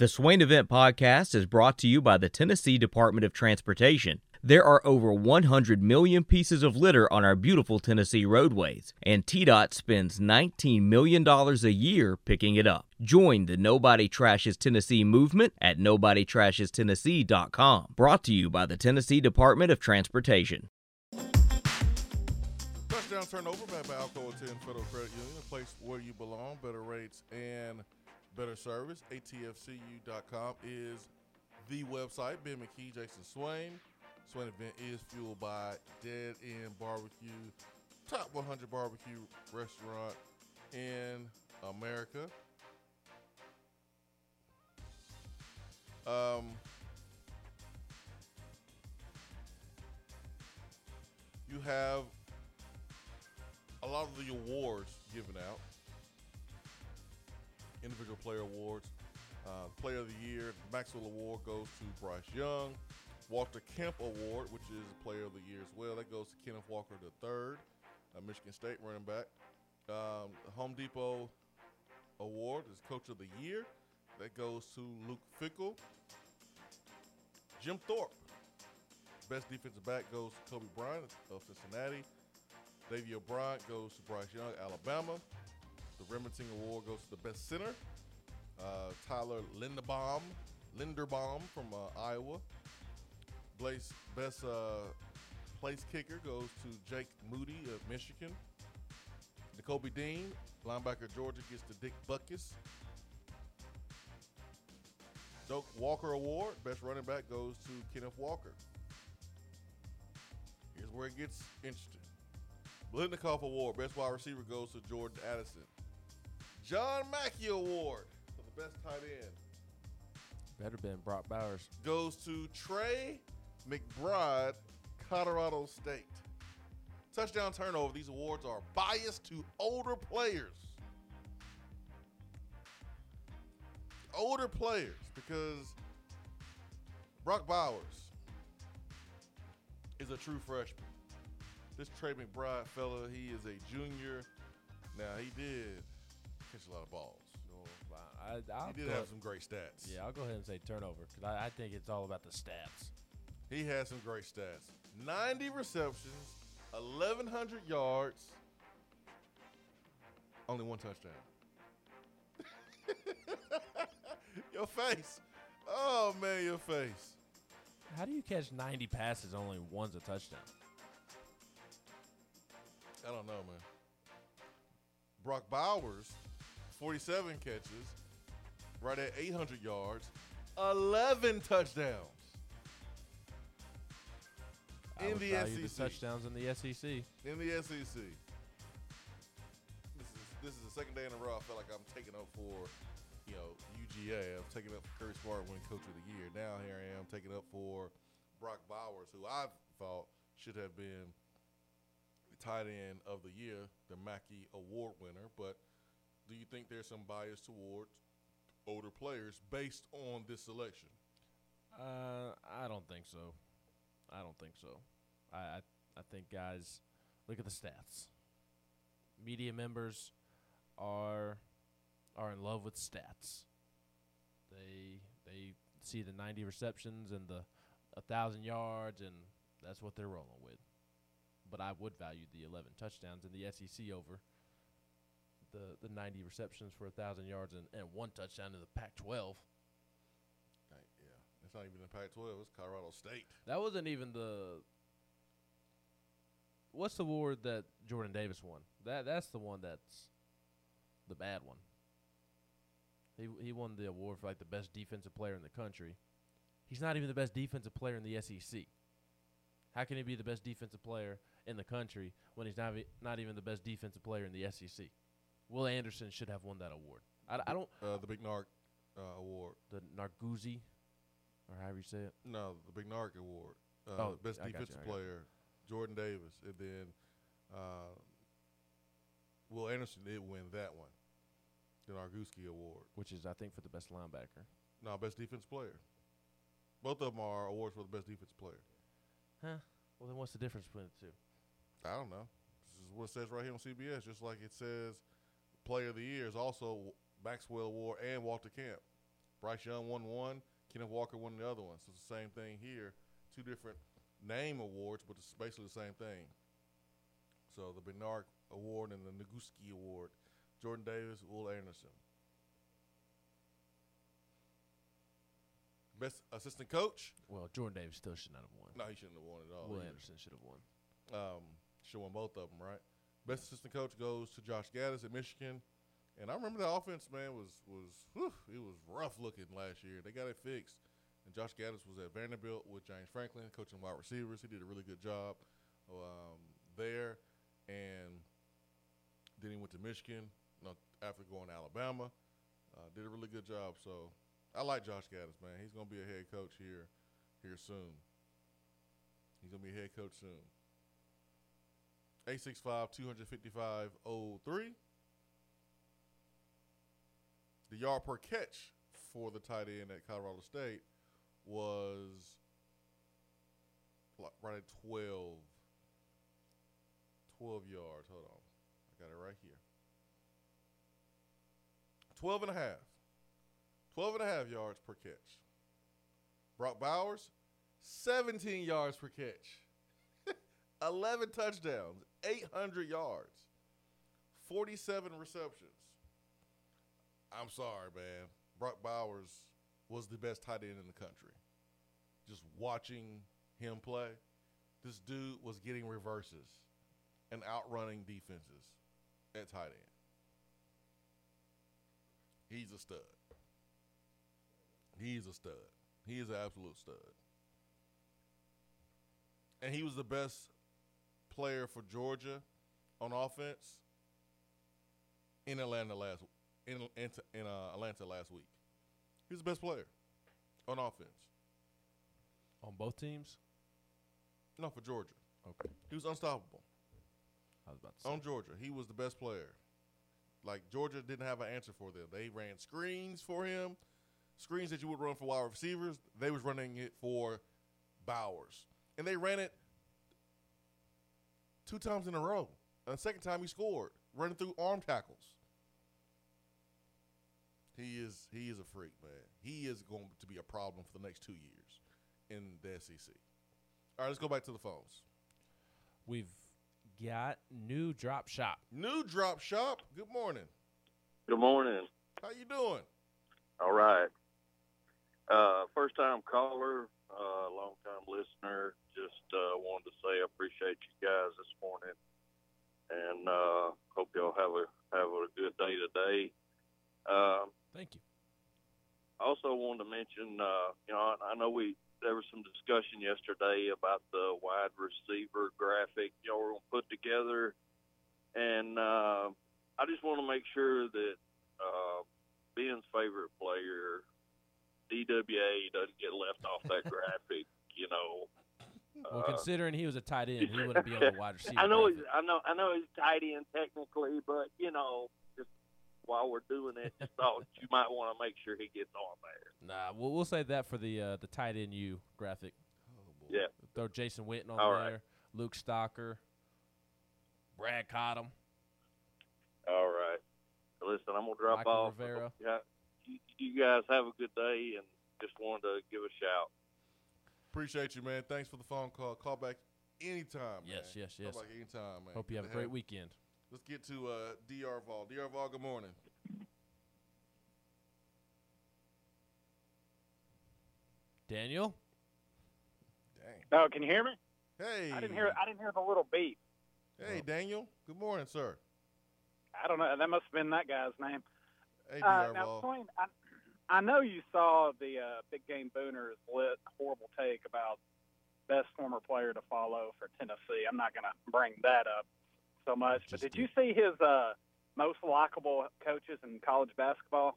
The Swain Event Podcast is brought to you by the Tennessee Department of Transportation. There are over 100 million pieces of litter on our beautiful Tennessee roadways, and TDOT spends $19 million a year picking it up. Join the Nobody Trashes Tennessee movement at NobodyTrashesTennessee.com. Brought to you by the Tennessee Department of Transportation. Touchdown turnover by Alcoa 10 Federal Credit Union, a place where you belong, better rates and better service. ATFCU.com is the website. Ben McKee, Jason Swain. Swain event is fueled by Dead End Barbecue, top 100 barbecue restaurant in America. Um, you have a lot of the awards given out. Individual player awards. Uh, player of the year, Maxwell Award goes to Bryce Young. Walter Camp Award, which is Player of the Year as well, that goes to Kenneth Walker III, uh, Michigan State running back. Um, Home Depot Award is Coach of the Year. That goes to Luke Fickell. Jim Thorpe, Best Defensive Back goes to Coby Bryant of Cincinnati. Davey O'Brien goes to Bryce Young, Alabama. The Remington Award goes to the Best Center. Uh, Tyler Linderbaum, Linderbaum from uh, Iowa. Blaze, best uh, place kicker goes to Jake Moody of Michigan. Nakobe Dean, linebacker Georgia, gets the Dick Butkus. Doak Walker Award, best running back goes to Kenneth Walker. Here's where it gets interesting. Biletnikoff Award, best wide receiver goes to Jordan Addison. John Mackey Award for the best tight end Better been Brock Bowers. goes to Trey McBride, Colorado State. Touchdown turnover. These awards are biased to older players. Older players because Brock Bowers is a true freshman. This Trey McBride fella, he is a junior. Now he did catch a lot of balls. No, I, I'll He did go, have some great stats. Yeah, I'll go ahead and say turnover because I, I think it's all about the stats. He had some great stats 90 receptions, 1,100 yards, only one touchdown. your face. Oh, man, your face. How do you catch 90 passes only one's a touchdown? I don't know, man. Brock Bowers, 47 catches, right at 800 yards, 11 touchdowns. In the SEC. the touchdowns in the SEC. in the SEC. This is this is the second day in a row I feel like I'm taking up for, you know, UGA. I'm taking up for Kirby Smart winning Coach of the Year. Now here I am taking up for Brock Bowers, who I thought should have been the tight end of the year, the Mackey Award winner. But do you think there's some bias towards older players based on this selection? Uh, I don't think so. I don't think so. I, I I think guys, look at the stats. Media members are are in love with stats. They they see the 90 receptions and the a thousand yards, and that's what they're rolling with. But I would value the 11 touchdowns in the SEC over the the 90 receptions for a thousand yards and, and one touchdown in the Pac-12. Right, yeah, it's not even the Pac-12. It's Colorado State. That wasn't even the. What's the award that Jordan Davis won? That that's the one that's the bad one. He he won the award for like the best defensive player in the country. He's not even the best defensive player in the SEC. How can he be the best defensive player in the country when he's not not even the best defensive player in the SEC? Will Anderson should have won that award. I, I don't Uh, the Bednarik uh, Award. the Nagurski or however you say it. No, the Bednarik Award. Uh, Oh, best I defensive you. player, Jordan Davis, and then uh, Will Anderson did win that one, the Nagurski Award. which is I think for the best linebacker. No, best defense player. Both of them are awards for the best defensive player. Huh? Well, then what's the difference between the two? I don't know. This is what it says right here on CBS. Just like it says, Player of the Year is also Maxwell Award and Walter Camp. Bryce Young won one, Kenneth Walker won the other one. So it's the same thing here. Two different name awards, but it's basically the same thing. So the Bernard Award and the Nagurski Award. Jordan Davis, Will Anderson. Best assistant coach? Well, Jordan Davis still should not have won. No, he shouldn't have won at all. Will either. Anderson should have won. Um, should have won both of them, right? Best assistant coach goes to Josh Gattis at Michigan. And I remember the offense, man, was was whew, it was rough looking last year. They got it fixed. And Josh Gattis was at Vanderbilt with James Franklin, coaching wide receivers. He did a really good job um, there. And then he went to Michigan you know, after going to Alabama. Uh, did a really good job. So I like Josh Gattis, man. He's going to be a head coach here here soon. He's going to be a head coach soon. 865 255 03. The yard per catch for the tight end at Colorado State was right at 12. 12 yards. Hold on. I got it right here. 12 and a half. 12 and a half yards per catch. Brock Bowers, 17 yards per catch. 11 touchdowns, 800 yards, 47 receptions. I'm sorry, man. Brock Bowers was the best tight end in the country. Just watching him play, this dude was getting reverses and outrunning defenses at tight end. He's a stud. He's a stud. He is an absolute stud. And he was the best player for Georgia on offense in Atlanta last in in, uh, Atlanta last week. He was the best player on offense. On both teams? No, for Georgia. Okay. He was unstoppable I was about to say. on Georgia. He was the best player. Like Georgia didn't have an answer for them. They ran screens for him, screens that you would run for wide receivers. They was running it for Bowers, and they ran it two times in a row. And the second time he scored, running through arm tackles. He is he is a freak, man. He is going to be a problem for the next two years in the SEC. All right, let's go back to the phones. We've got new drop shop. New drop shop. Good morning. Good morning. How you doing? All right. Uh, first time caller, uh, long time listener. Just uh, wanted to say I appreciate you guys this morning, and uh, hope y'all have a have a good day today. Um, Thank you. I also wanted to mention, uh, you know, I, I know we there was some discussion yesterday about the wide receiver graphic y'all were gonna put together, and uh, I just want to make sure that uh, Ben's favorite player, DWA, doesn't get left off that graphic. You know. Well, Uh, considering he was a tight end, he wouldn't be on the wide receiver. I know, he's, I know, I know he's tight end technically, but you know, just while we're doing it, just thought you might want to make sure he gets on there. Nah, we'll, we'll save that for the uh, the tight end U graphic. Oh boy. Yeah. Throw Jason Witten on All there, right. Luke Stocker, Brad Cottam. All right. Listen, I'm gonna drop Michael off. Rivera. Yeah, you, you guys have a good day, and just wanted to give a shout. Appreciate you, man. Thanks for the phone call. Call back anytime, man. Yes, yes, yes. Call back anytime, man. Hope you Good have a to great weekend. Let's get to uh, Dr. Vol. Dr. Vol, good morning. Daniel, Dang. Oh, can you hear me? Hey. I didn't hear. I didn't hear the little beep. Hey, Daniel. Good morning, sir. I don't know. That must have been that guy's name. Hey, Uh, now, Vol. I, I know you saw the uh, Big Game Boomer's lit horrible take about best former player to follow for Tennessee. I'm not going to bring that up so much. But did you see his uh, most likable coaches in college basketball?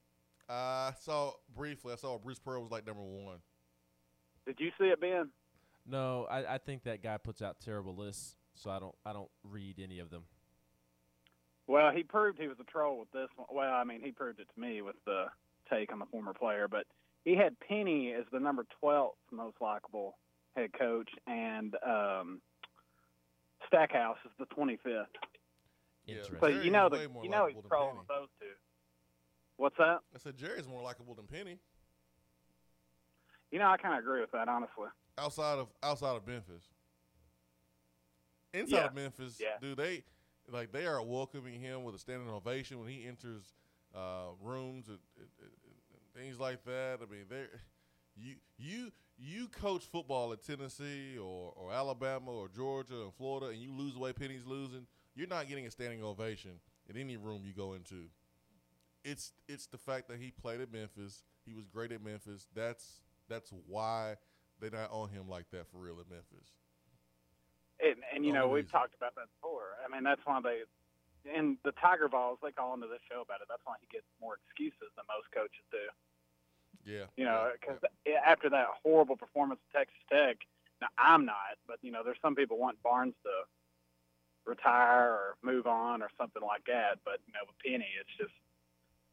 I saw briefly, I saw Bruce Pearl was like number one. Did you see it, Ben? no, I, I think that guy puts out terrible lists, so I don't I don't read any of them. Well, he proved he was a troll with this one. Well, I mean, he proved it to me with the take on the former player, but he had Penny as the number 12th most likable head coach, and um, Stackhouse is the 25th. Yeah, Interesting. So Jerry you know is the way you know he's likable than trolling with those two. What's that? I said Jerry's more likable than Penny. You know, I kind of agree with that, honestly. outside of outside of Memphis. Inside Yeah. of Memphis, Yeah. do they like they are welcoming him with a standing ovation when he enters uh, rooms and, things like that. I mean, they you you you coach football at Tennessee or, or Alabama or Georgia and Florida, and you lose the way Penny's losing. You're not getting a standing ovation in any room you go into. It's it's the fact that he played at Memphis. He was great at Memphis. That's that's why they're not on him like that for real at Memphis. And, and you oh, know, Only we've talked about that before. I mean, that's why they, and the Tiger Balls, they call into the show about it. That's why he gets more excuses than most coaches do. Yeah, You know, yeah, because after that horrible performance at Texas Tech, now I'm not, but you know, there's some people want Barnes to retire or move on or something like that. But you know, with Penny, it's just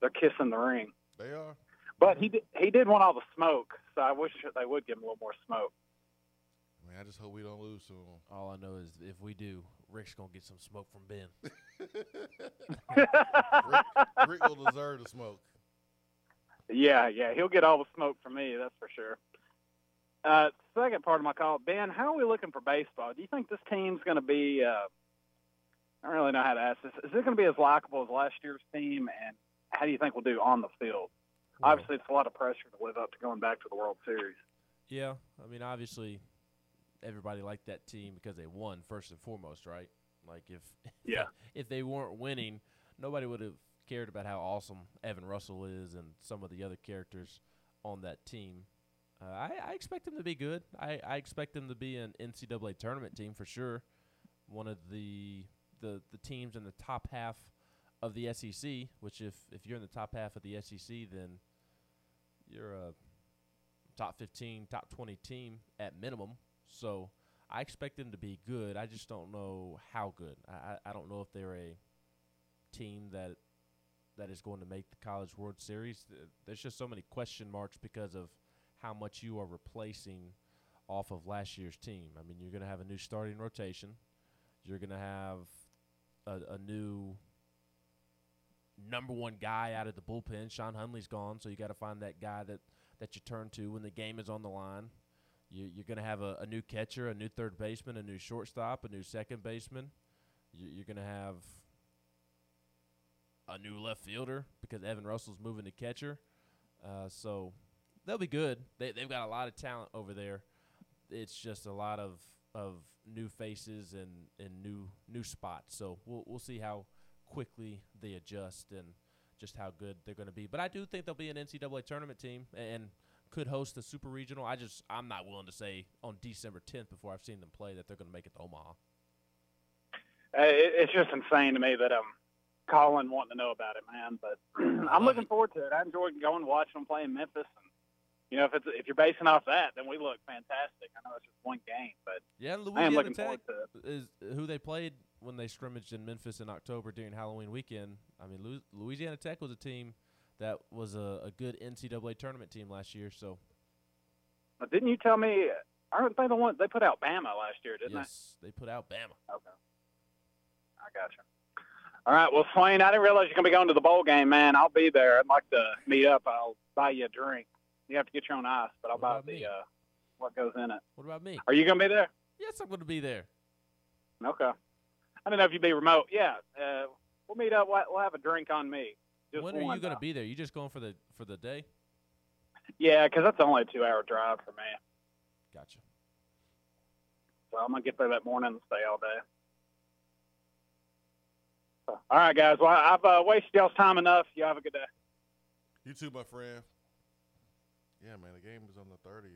they're kissing the ring. they are. But he did, he did want all the smoke, so I wish they would give him a little more smoke. Man, I just hope we don't lose to him. All I know is if we do, Rick's gonna get some smoke from Ben. Rick will deserve the smoke. Yeah, yeah, he'll get all the smoke from me, that's for sure. Uh, second part of my call, Ben, how are we looking for baseball? Do you think this team's going to be? Uh, I don't really know how to ask this. Is it going to be as likable as last year's team? And how do you think we'll do on the field? Well, Obviously, it's a lot of pressure to live up to going back to the World Series. Yeah, I mean, obviously, everybody liked that team because they won first and foremost, right? Like if Yeah. if they weren't winning, nobody would have cared about how awesome Evan Russell is and some of the other characters on that team. Uh, I, I expect them to be good. I, I expect them to be an NCAA tournament team for sure. One of the the the teams in the top half of the SEC. Which if if you're in the top half of the SEC, then you're a top 15, top 20 team at minimum. So I expect them to be good. I just don't know how good. I, I, don't know if they're a team that that is going to make the College World Series. There's just so many question marks because of how much you are replacing off of last year's team. I mean, you're going to have a new starting rotation. You're going to have a, a new number one guy out of the bullpen. Sean Hunley's gone, so you got to find that guy that that you turn to when the game is on the line. You, you're going to have a, a new catcher, a new third baseman, a new shortstop, a new second baseman. You, you're going to have a new left fielder because Evan Russell's moving to catcher. Uh, so they'll be good. They, they've got a lot of talent over there. It's just a lot of of new faces and, and new new spots. So we'll we'll see how quickly they adjust and just how good they're going to be. But I do think they'll be an NCAA tournament team and could host a super regional. I just I'm not willing to say on December 10th before I've seen them play that they're going to make it to Omaha. Uh, it, it's just insane to me that I'm calling wanting to know about it, man. But I'm looking forward to it. I enjoyed going watching them play in Memphis, and you know, if it's if you're basing off that, then we look fantastic. I know it's just one game, but Yeah, I am Louisiana looking Tech forward to it. is who they played when they scrimmaged in Memphis in October during Halloween weekend. I mean, Louisiana Tech was a team that was a, a good NCAA tournament team last year. So But didn't you tell me? Aren't they the one they put out Bama last year? Didn't yes, they put out Bama. Okay, I got you. All right, well, Swain, I didn't realize you're gonna be going to the bowl game, man. I'll be there. I'd like to meet up. I'll buy you a drink. You have to get your own ice, but I'll What buy the uh, what goes in it. What about me? Are you gonna be there? Yes, I'm going to be there. Okay. I don't know if you'd be remote. Yeah, uh, we'll meet up. We'll have a drink on me. Just when are you going to be there? You just going for the for the day? Yeah, 'cause that's only a two-hour drive for me. Gotcha. So I'm gonna get there that morning and stay all day. So, all right, guys. Well, I've uh, wasted y'all's time enough. You have a good day. You too, my friend. Yeah, man, the game is on the thirtieth.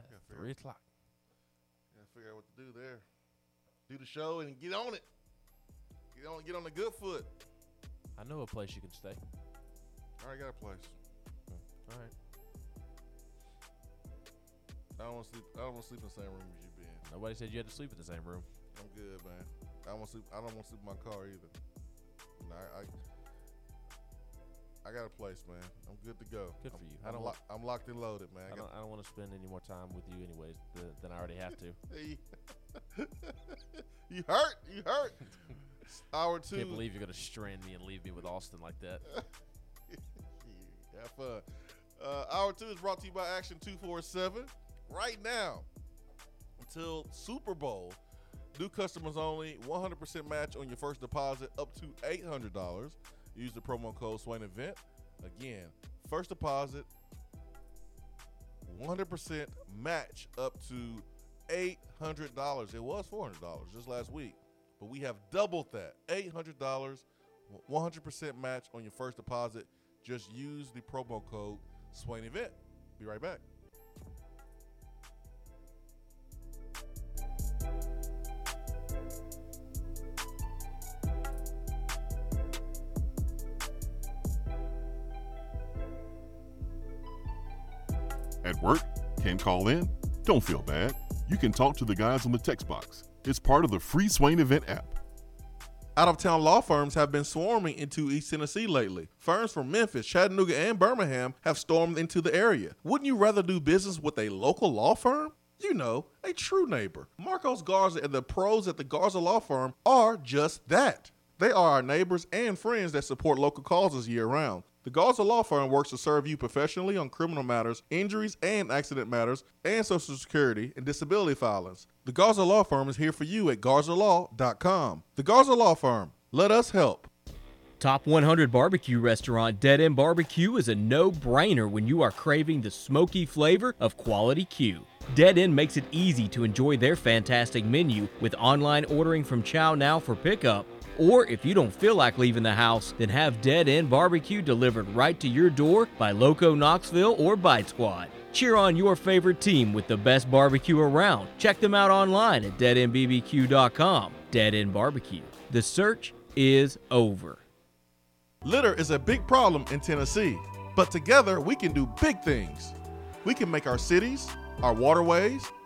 I gotta figure, Three o'clock. gotta figure out what to do there. Do the show and get on it. Get on, get on the good foot. I know a place you can stay. I got a place. Hmm. All right. I don't want to sleep. I don't want to sleep in the same room as you, Ben. Nobody said you had to sleep in the same room. I'm good, man. I don't want to sleep. I don't want to sleep in my car either. I, I, I got a place, man. I'm good to go. Good I'm, for you. I I'm, don't lo- I'm locked and loaded, man. I I don't, I don't want to spend any more time with you, anyways, th- than I already have to. you hurt. You hurt. Hour two. Can't believe you're gonna strand me and leave me with Austin like that. Have fun. Uh, hour two is brought to you by Action 247. Right now, until Super Bowl, new customers only, 100% match on your first deposit up to $800. Use the promo code Swain Event. Again, first deposit, 100% match up to $800. It was $400 just last week, but we have doubled that $800, 100% match on your first deposit. Just use the promo code Swain Event. Be right back. At work, can't call in? Don't feel bad. You can talk to the guys on the text box. It's part of the free Swain Event app. Out of town law firms have been swarming into East Tennessee lately. Firms from Memphis, Chattanooga, and Birmingham have stormed into the area. Wouldn't you rather do business with a local law firm? You know, a true neighbor. Marcos Garza and the pros at the Garza Law Firm are just that. They are our neighbors and friends that support local causes year round. The Garza Law Firm works to serve you professionally on criminal matters, injuries and accident matters, and Social Security and disability filings. The Garza Law Firm is here for you at garzalaw.com. The Garza Law Firm. Let us help. Top 100 barbecue restaurant Dead End Barbecue is a no brainer when you are craving the smoky flavor of quality Q. Dead End makes it easy to enjoy their fantastic menu with online ordering from Chow Now for pickup. Or if you don't feel like leaving the house, then have Dead End Barbecue delivered right to your door by Loco Knoxville or Bite Squad. Cheer on your favorite team with the best barbecue around. Check them out online at deadendbbq.com. Dead End Barbecue. The search is over. Litter is a big problem in Tennessee, but together we can do big things. We can make our cities, our waterways,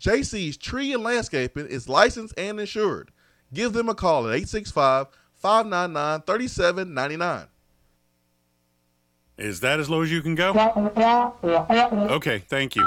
JC's Tree and Landscaping is licensed and insured. Give them a call at 865 599 3799. Is that as low as you can go? Okay, thank you.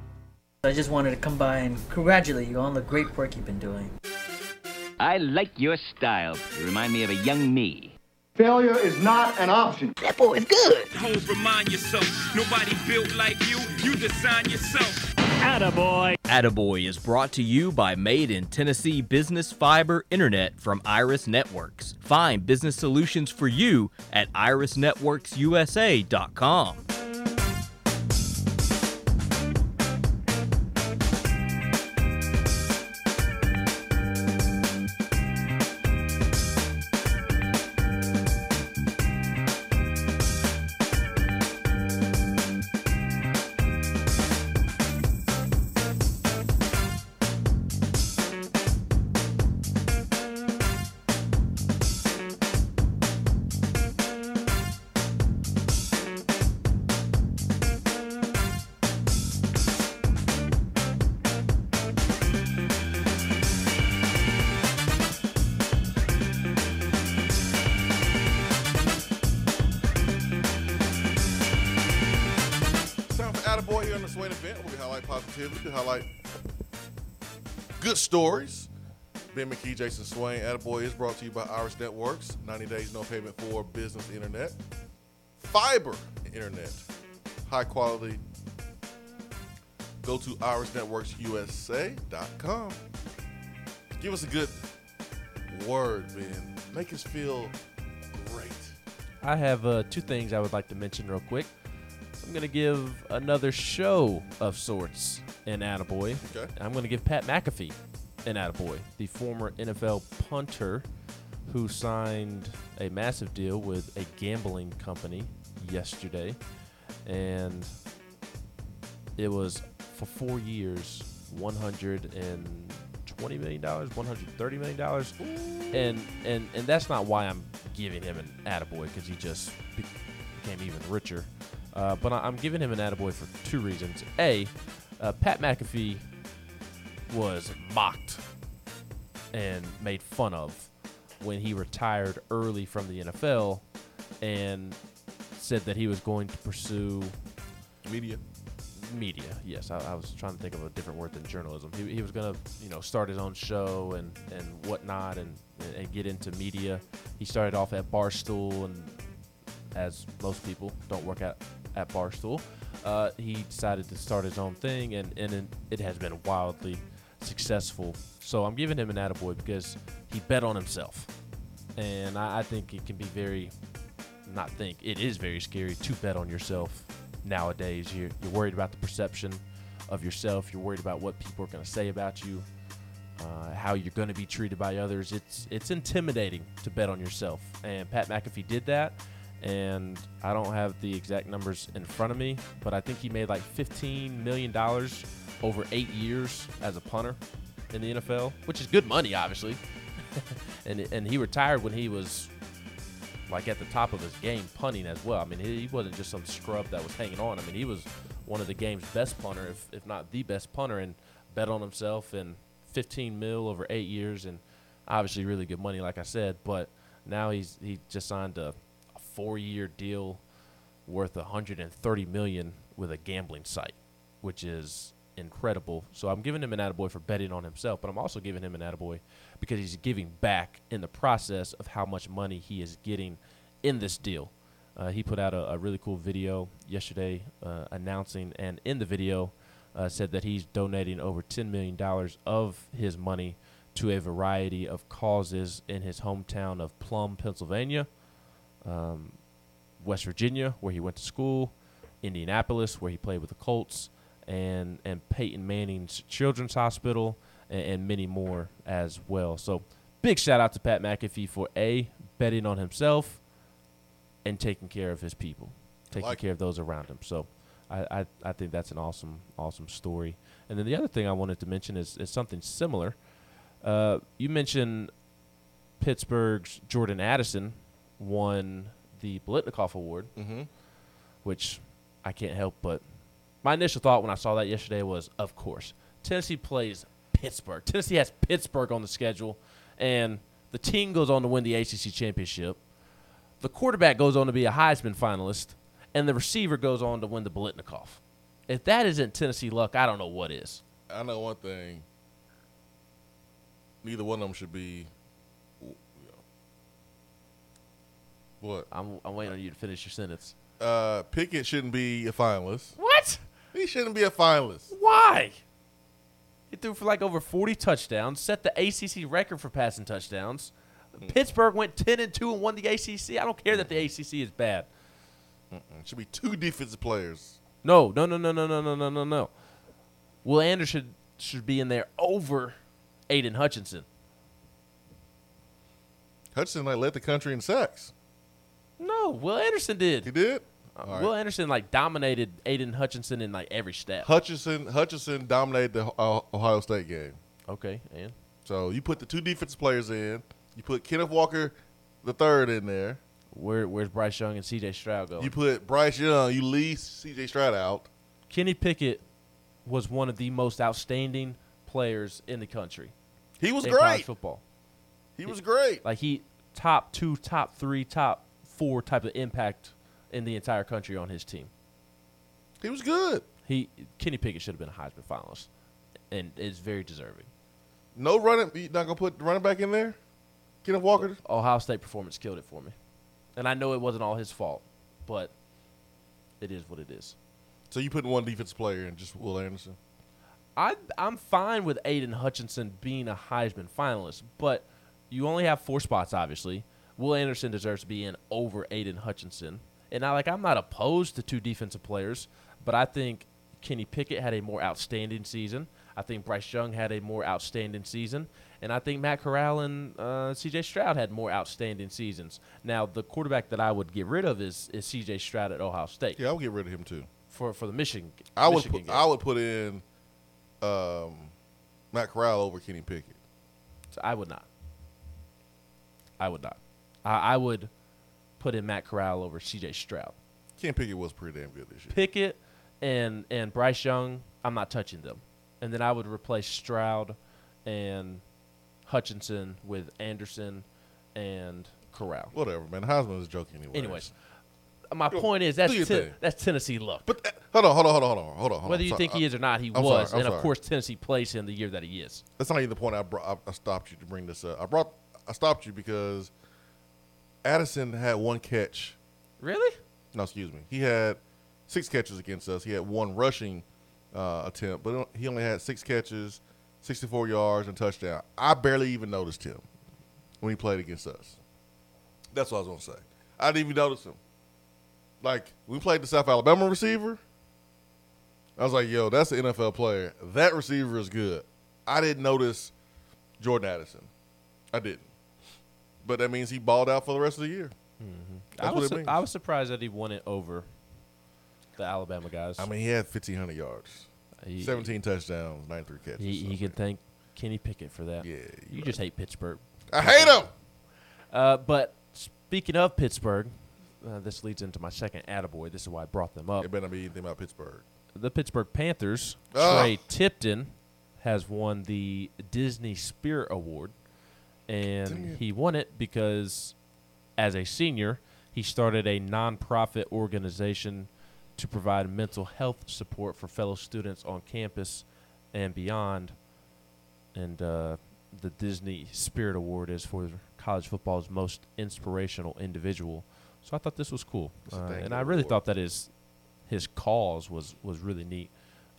I just wanted to come by and congratulate you on the great work you've been doing. I like your style. You remind me of a young me. Failure is not an option. That boy is good. Homes remind yourself, nobody built like you. You design yourself. Attaboy. Attaboy is brought to you by Made in Tennessee Business Fiber Internet from Iris Networks. Find business solutions for you at irisnetworksusa.com. We we highlight good stories. Ben McKee, Jason Swain. Attaboy is brought to you by Iris Networks. 90 days, no payment for business internet. Fiber internet. High quality. Go to IrisNetworksUSA.com. Give us a good word, Ben. Make us feel great. I have uh, two things I would like to mention real quick. I'm going to give another show of sorts in Attaboy. Okay. I'm going to give Pat McAfee an Attaboy, the former NFL punter who signed a massive deal with a gambling company yesterday. And it was for four years, $120 million, $130 million. And, and, and that's not why I'm giving him an attaboy, because he just became even richer. Uh, but I- I'm giving him an attaboy for two reasons. A, uh, Pat McAfee was mocked and made fun of when he retired early from the NFL and said that he was going to pursue media. Media, yes. I, I was trying to think of a different word than journalism. He, he was going to, you know, start his own show and, and whatnot and, and get into media. He started off at Barstool, and as most people don't work at, at Barstool, uh, he decided to start his own thing, and, and it, has been wildly successful. So I'm giving him an attaboy because he bet on himself. And I, I think it can be very, not think, it is very scary to bet on yourself nowadays. You're, you're worried about the perception of yourself, you're worried about what people are going to say about you. Uh, how you're going to be treated by others. It's it's intimidating to bet on yourself, and Pat McAfee did that. And I don't have the exact numbers in front of me, but I think he made like 15 million dollars over eight years as a punter in the NFL, which is good money, obviously. and and he retired when he was like at the top of his game punting as well. I mean, he, he wasn't just some scrub that was hanging on. I mean, he was one of the game's best punter, if, if not the best punter, and bet on himself and 15 mil over eight years, and obviously really good money, like I said. But now he's he just signed a, a four-year deal worth 130 million with a gambling site, which is incredible. So I'm giving him an attaboy for betting on himself, but I'm also giving him an attaboy because he's giving back in the process of how much money he is getting in this deal. Uh, he put out a, a really cool video yesterday uh, announcing, and in the video uh, said that he's donating over $10 million of his money to a variety of causes in his hometown of Plum, Pennsylvania, um, West Virginia, where he went to school, Indianapolis, where he played with the Colts, and and Peyton Manning's Children's Hospital, and, and many more as well. So, big shout out to Pat McAfee for a betting on himself and taking care of his people, taking Like care of those around him. So, I, I I think that's an awesome awesome story. And then the other thing I wanted to mention is is something similar. Uh, you mentioned Pittsburgh's Jordan Addison won the Biletnikoff Award, Mhm. which I can't help but my initial thought when I saw that yesterday was, of course, Tennessee plays Pittsburgh. Tennessee has Pittsburgh on the schedule, and the team goes on to win the ACC championship. The quarterback goes on to be a Heisman finalist, and the receiver goes on to win the Biletnikoff. If that isn't Tennessee luck, I don't know what is. I know one thing. Neither one of them should be. What? I'm, I'm waiting on you to finish your sentence. Uh, Pickett shouldn't be a finalist. What? He shouldn't be a finalist. Why? He threw for like over 40 touchdowns, set the ACC record for passing touchdowns. Pittsburgh went 10 and 2 and won the ACC. I don't care that the ACC is bad. It should be two defensive players. No, no, no, no, no, no, no, no, no, no. Will Anderson should be in there over Aidan Hutchinson. Hutchinson like led the country in sacks. No, Will Anderson did. He did. Uh, All right. Will Anderson like dominated Aidan Hutchinson in like every step. Hutchinson Hutchinson dominated the uh, Ohio State game. Okay, and So you put the two defensive players in. You put Kenneth Walker, the third, in there. Where where's Bryce Young and C.J. Stroud going? You put Bryce Young. You leave C.J. Stroud out. Kenny Pickett was one of the most outstanding players in the country. He was great. college football. He was great. Like he top two, top three, top four type of impact in the entire country on his team. He was good. He Kenny Pickett should have been a Heisman finalist, and is very deserving. No running. You not gonna put the running back in there? Kenneth Walker. Ohio State performance killed it for me, and I know it wasn't all his fault, but it is what it is. So you putting one defensive player in just Will Anderson? I I'm fine with Aidan Hutchinson being a Heisman finalist, but you only have four spots. Obviously, Will Anderson deserves to be in over Aidan Hutchinson. And I like I'm not opposed to two defensive players, but I think Kenny Pickett had a more outstanding season. I think Bryce Young had a more outstanding season, and I think Matt Corral and uh, C.J. Stroud had more outstanding seasons. Now, the quarterback that I would get rid of is is C.J. Stroud at Ohio State. Yeah, I would get rid of him too. For for the Michigan, I would Michigan put, game. I would put in um, Matt Corral over Kenny Pickett. So I would not. I would not. I, I would put in Matt Corral over C.J. Stroud. Kenny Pickett was pretty damn good this year. Pickett and and Bryce Young, I'm not touching them. And then I would replace Stroud and Hutchinson with Anderson and Corral. Whatever, man. Heisman is joke anyway. Anyways, my Go- point is that's Ten- that's Tennessee luck. But uh, hold on, hold on, hold on, hold on, hold on. Whether you think he is or not, he I'm was, sorry, and of course Tennessee placed him the year that he is. That's not even the point I brought. I, I stopped you to bring this up. I brought. I stopped you because Addison had one catch. Really? No, excuse me. He had six catches against us. He had one rushing uh, attempt, but he only had six catches, 64 yards, and touchdown. I barely even noticed him when he played against us. That's what I was gonna say. I didn't even notice him. Like we played the South Alabama receiver. I was like, "Yo, that's an NFL player. That receiver is good." I didn't notice Jordan Addison. I didn't, but that means he balled out for the rest of the year. That's I was su-. I was surprised that he won it over the Alabama guys. I mean, he had 1,500 yards, He- 17 touchdowns, 93 catches. He, he can thank Kenny Pickett for that. Yeah, you just hate Pittsburgh. I hate him. Uh, but speaking of Pittsburgh, uh, this leads into my second attaboy. This is why I brought them up. It better be anything about Pittsburgh. The Pittsburgh Panthers, Ugh. Trey Tipton, has won the Disney Spirit Award, and he won it because, as a senior, he started a nonprofit organization to provide mental health support for fellow students on campus and beyond. And uh, the Disney Spirit Award is for college football's most inspirational individual. So I thought this was cool, uh, and I really award. thought that his his cause was was really neat.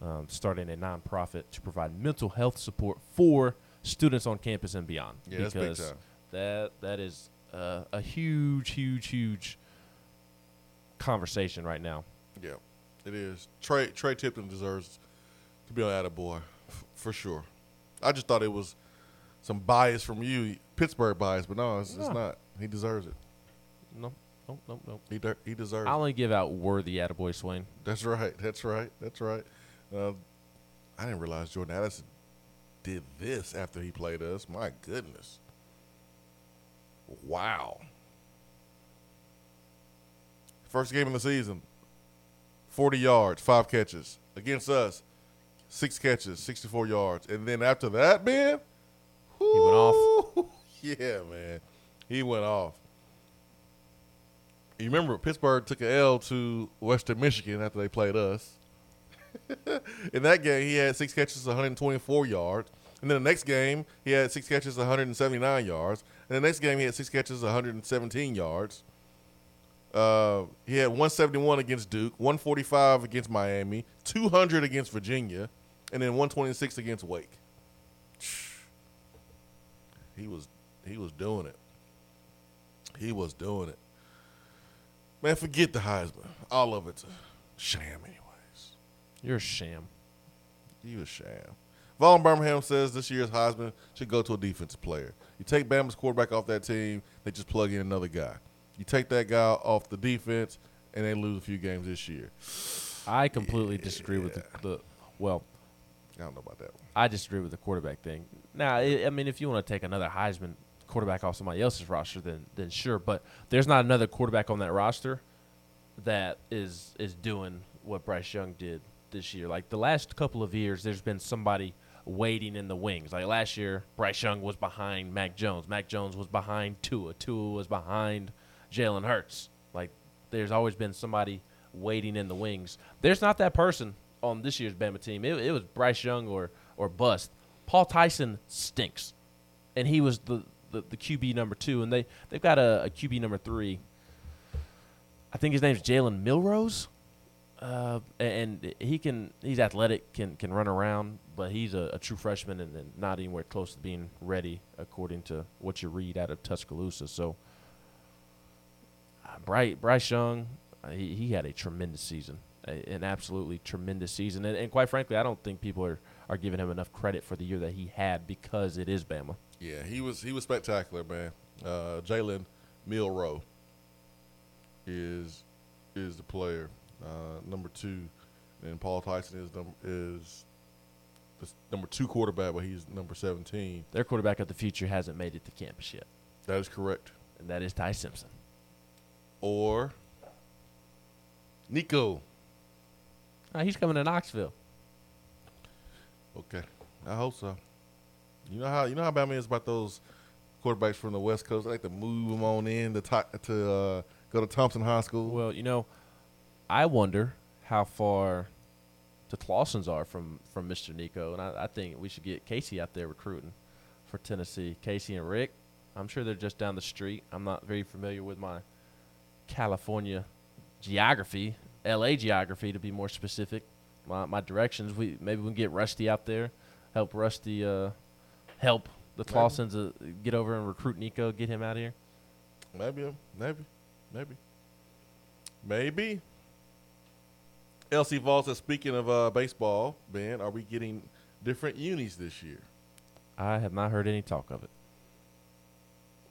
Um, starting a nonprofit to provide mental health support for students on campus and beyond. Yeah, that's big because time. that that is uh, a huge, huge, huge conversation right now. Yeah, it is. Trey Trey Tipton deserves to be on Attaboy f- for sure. I just thought it was some bias from you, Pittsburgh bias, but no, it's, it's not. He deserves it. No, no, no, no. He de- he deserves. I only give out worthy attaboy Swain. That's right. That's right. That's right. Uh, I didn't realize Jordan Addison did this after he played us. My goodness. Wow. First game of the season, 40 yards, five catches. Against us, six catches, 64 yards. And then after that, man, He went off. yeah, man. He went off. You remember Pittsburgh took an L to Western Michigan after they played us. In that game, he had six catches, 124 yards. And then the next game, he had six catches, 179 yards. And the next game, he had six catches, 117 yards. Uh, he had 171 against Duke, 145 against Miami, 200 against Virginia, and then 126 against Wake. He was he was doing it. He was doing it. Man, forget the Heisman. All of it's a sham, anyways. You're a sham. You a sham. Vaughn Birmingham says this year's Heisman should go to a defensive player. You take Bama's quarterback off that team, they just plug in another guy. You take that guy off the defense, and they lose a few games this year. I completely disagree with the, the well. I don't know about that one. I disagree with the quarterback thing. Now, I, I mean, if you want to take another Heisman quarterback off somebody else's roster, then then sure. But there's not another quarterback on that roster that is is doing what Bryce Young did this year. Like the last couple of years, there's been somebody waiting in the wings. Like last year, Bryce Young was behind Mac Jones. Mac Jones was behind Tua. Tua was behind Jalen Hurts. Like there's always been somebody waiting in the wings. There's not that person on this year's Bama team. It, it was Bryce Young or or bust. Paul Tyson stinks, and he was the, the, the QB number two, and they they've got a, a QB number three. I think his name's Jalen Milroe, uh, and he can he's athletic, can can run around, but he's a, a true freshman and, and not anywhere close to being ready, according to what you read out of Tuscaloosa. So, uh, Bryce, Bryce Young, uh, he, he had a tremendous season, a, an absolutely tremendous season, and, and quite frankly, I don't think people are, are giving him enough credit for the year that he had because it is Bama. Yeah, he was he was spectacular, man. Uh, Jalen Milroe is is the player. Uh, number two, and Paul Tyson is number is the number two quarterback, but he's number seventeen. Their quarterback of the future hasn't made it to campus yet, That is correct. and that is Ty Simpson. Or Nico. Uh, he's coming to Knoxville. Okay, I hope so. You know how you know how Bama is about those quarterbacks from the West Coast. They like to move them on in to ti- to uh, go to Thompson High School. Well, you know, I wonder how far the Clausens are from, from Mr. Nico, and I, I think we should get Casey out there recruiting for Tennessee. Casey and Rick, I'm sure they're just down the street. I'm not very familiar with my California geography, LA geography to be more specific. My, my directions. We maybe we can get Rusty out there, help Rusty, uh, help the. Clausens uh, get over and recruit Nico, get him out of here. Maybe, maybe, maybe, maybe. LC Voss says, speaking of uh, baseball, Ben, are we getting different unis this year? I have not heard any talk of it.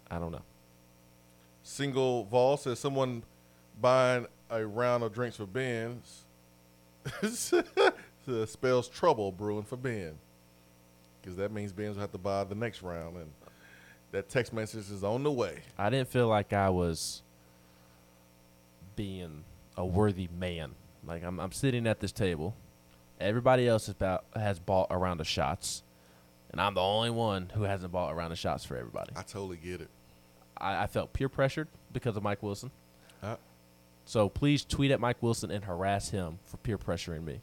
I don't know. Single Voss says, someone buying a round of drinks for Ben spells trouble brewing for Ben. Because that means Ben's will have to buy the next round, and that text message is on the way. I didn't feel like I was being a worthy man. Like I'm, I'm sitting at this table. Everybody else has, about, has bought a round of shots, and I'm the only one who hasn't bought a round of shots for everybody. I totally get it. I, I felt peer pressured because of Mike Wilson. Uh, So please tweet at Mike Wilson and harass him for peer pressuring me.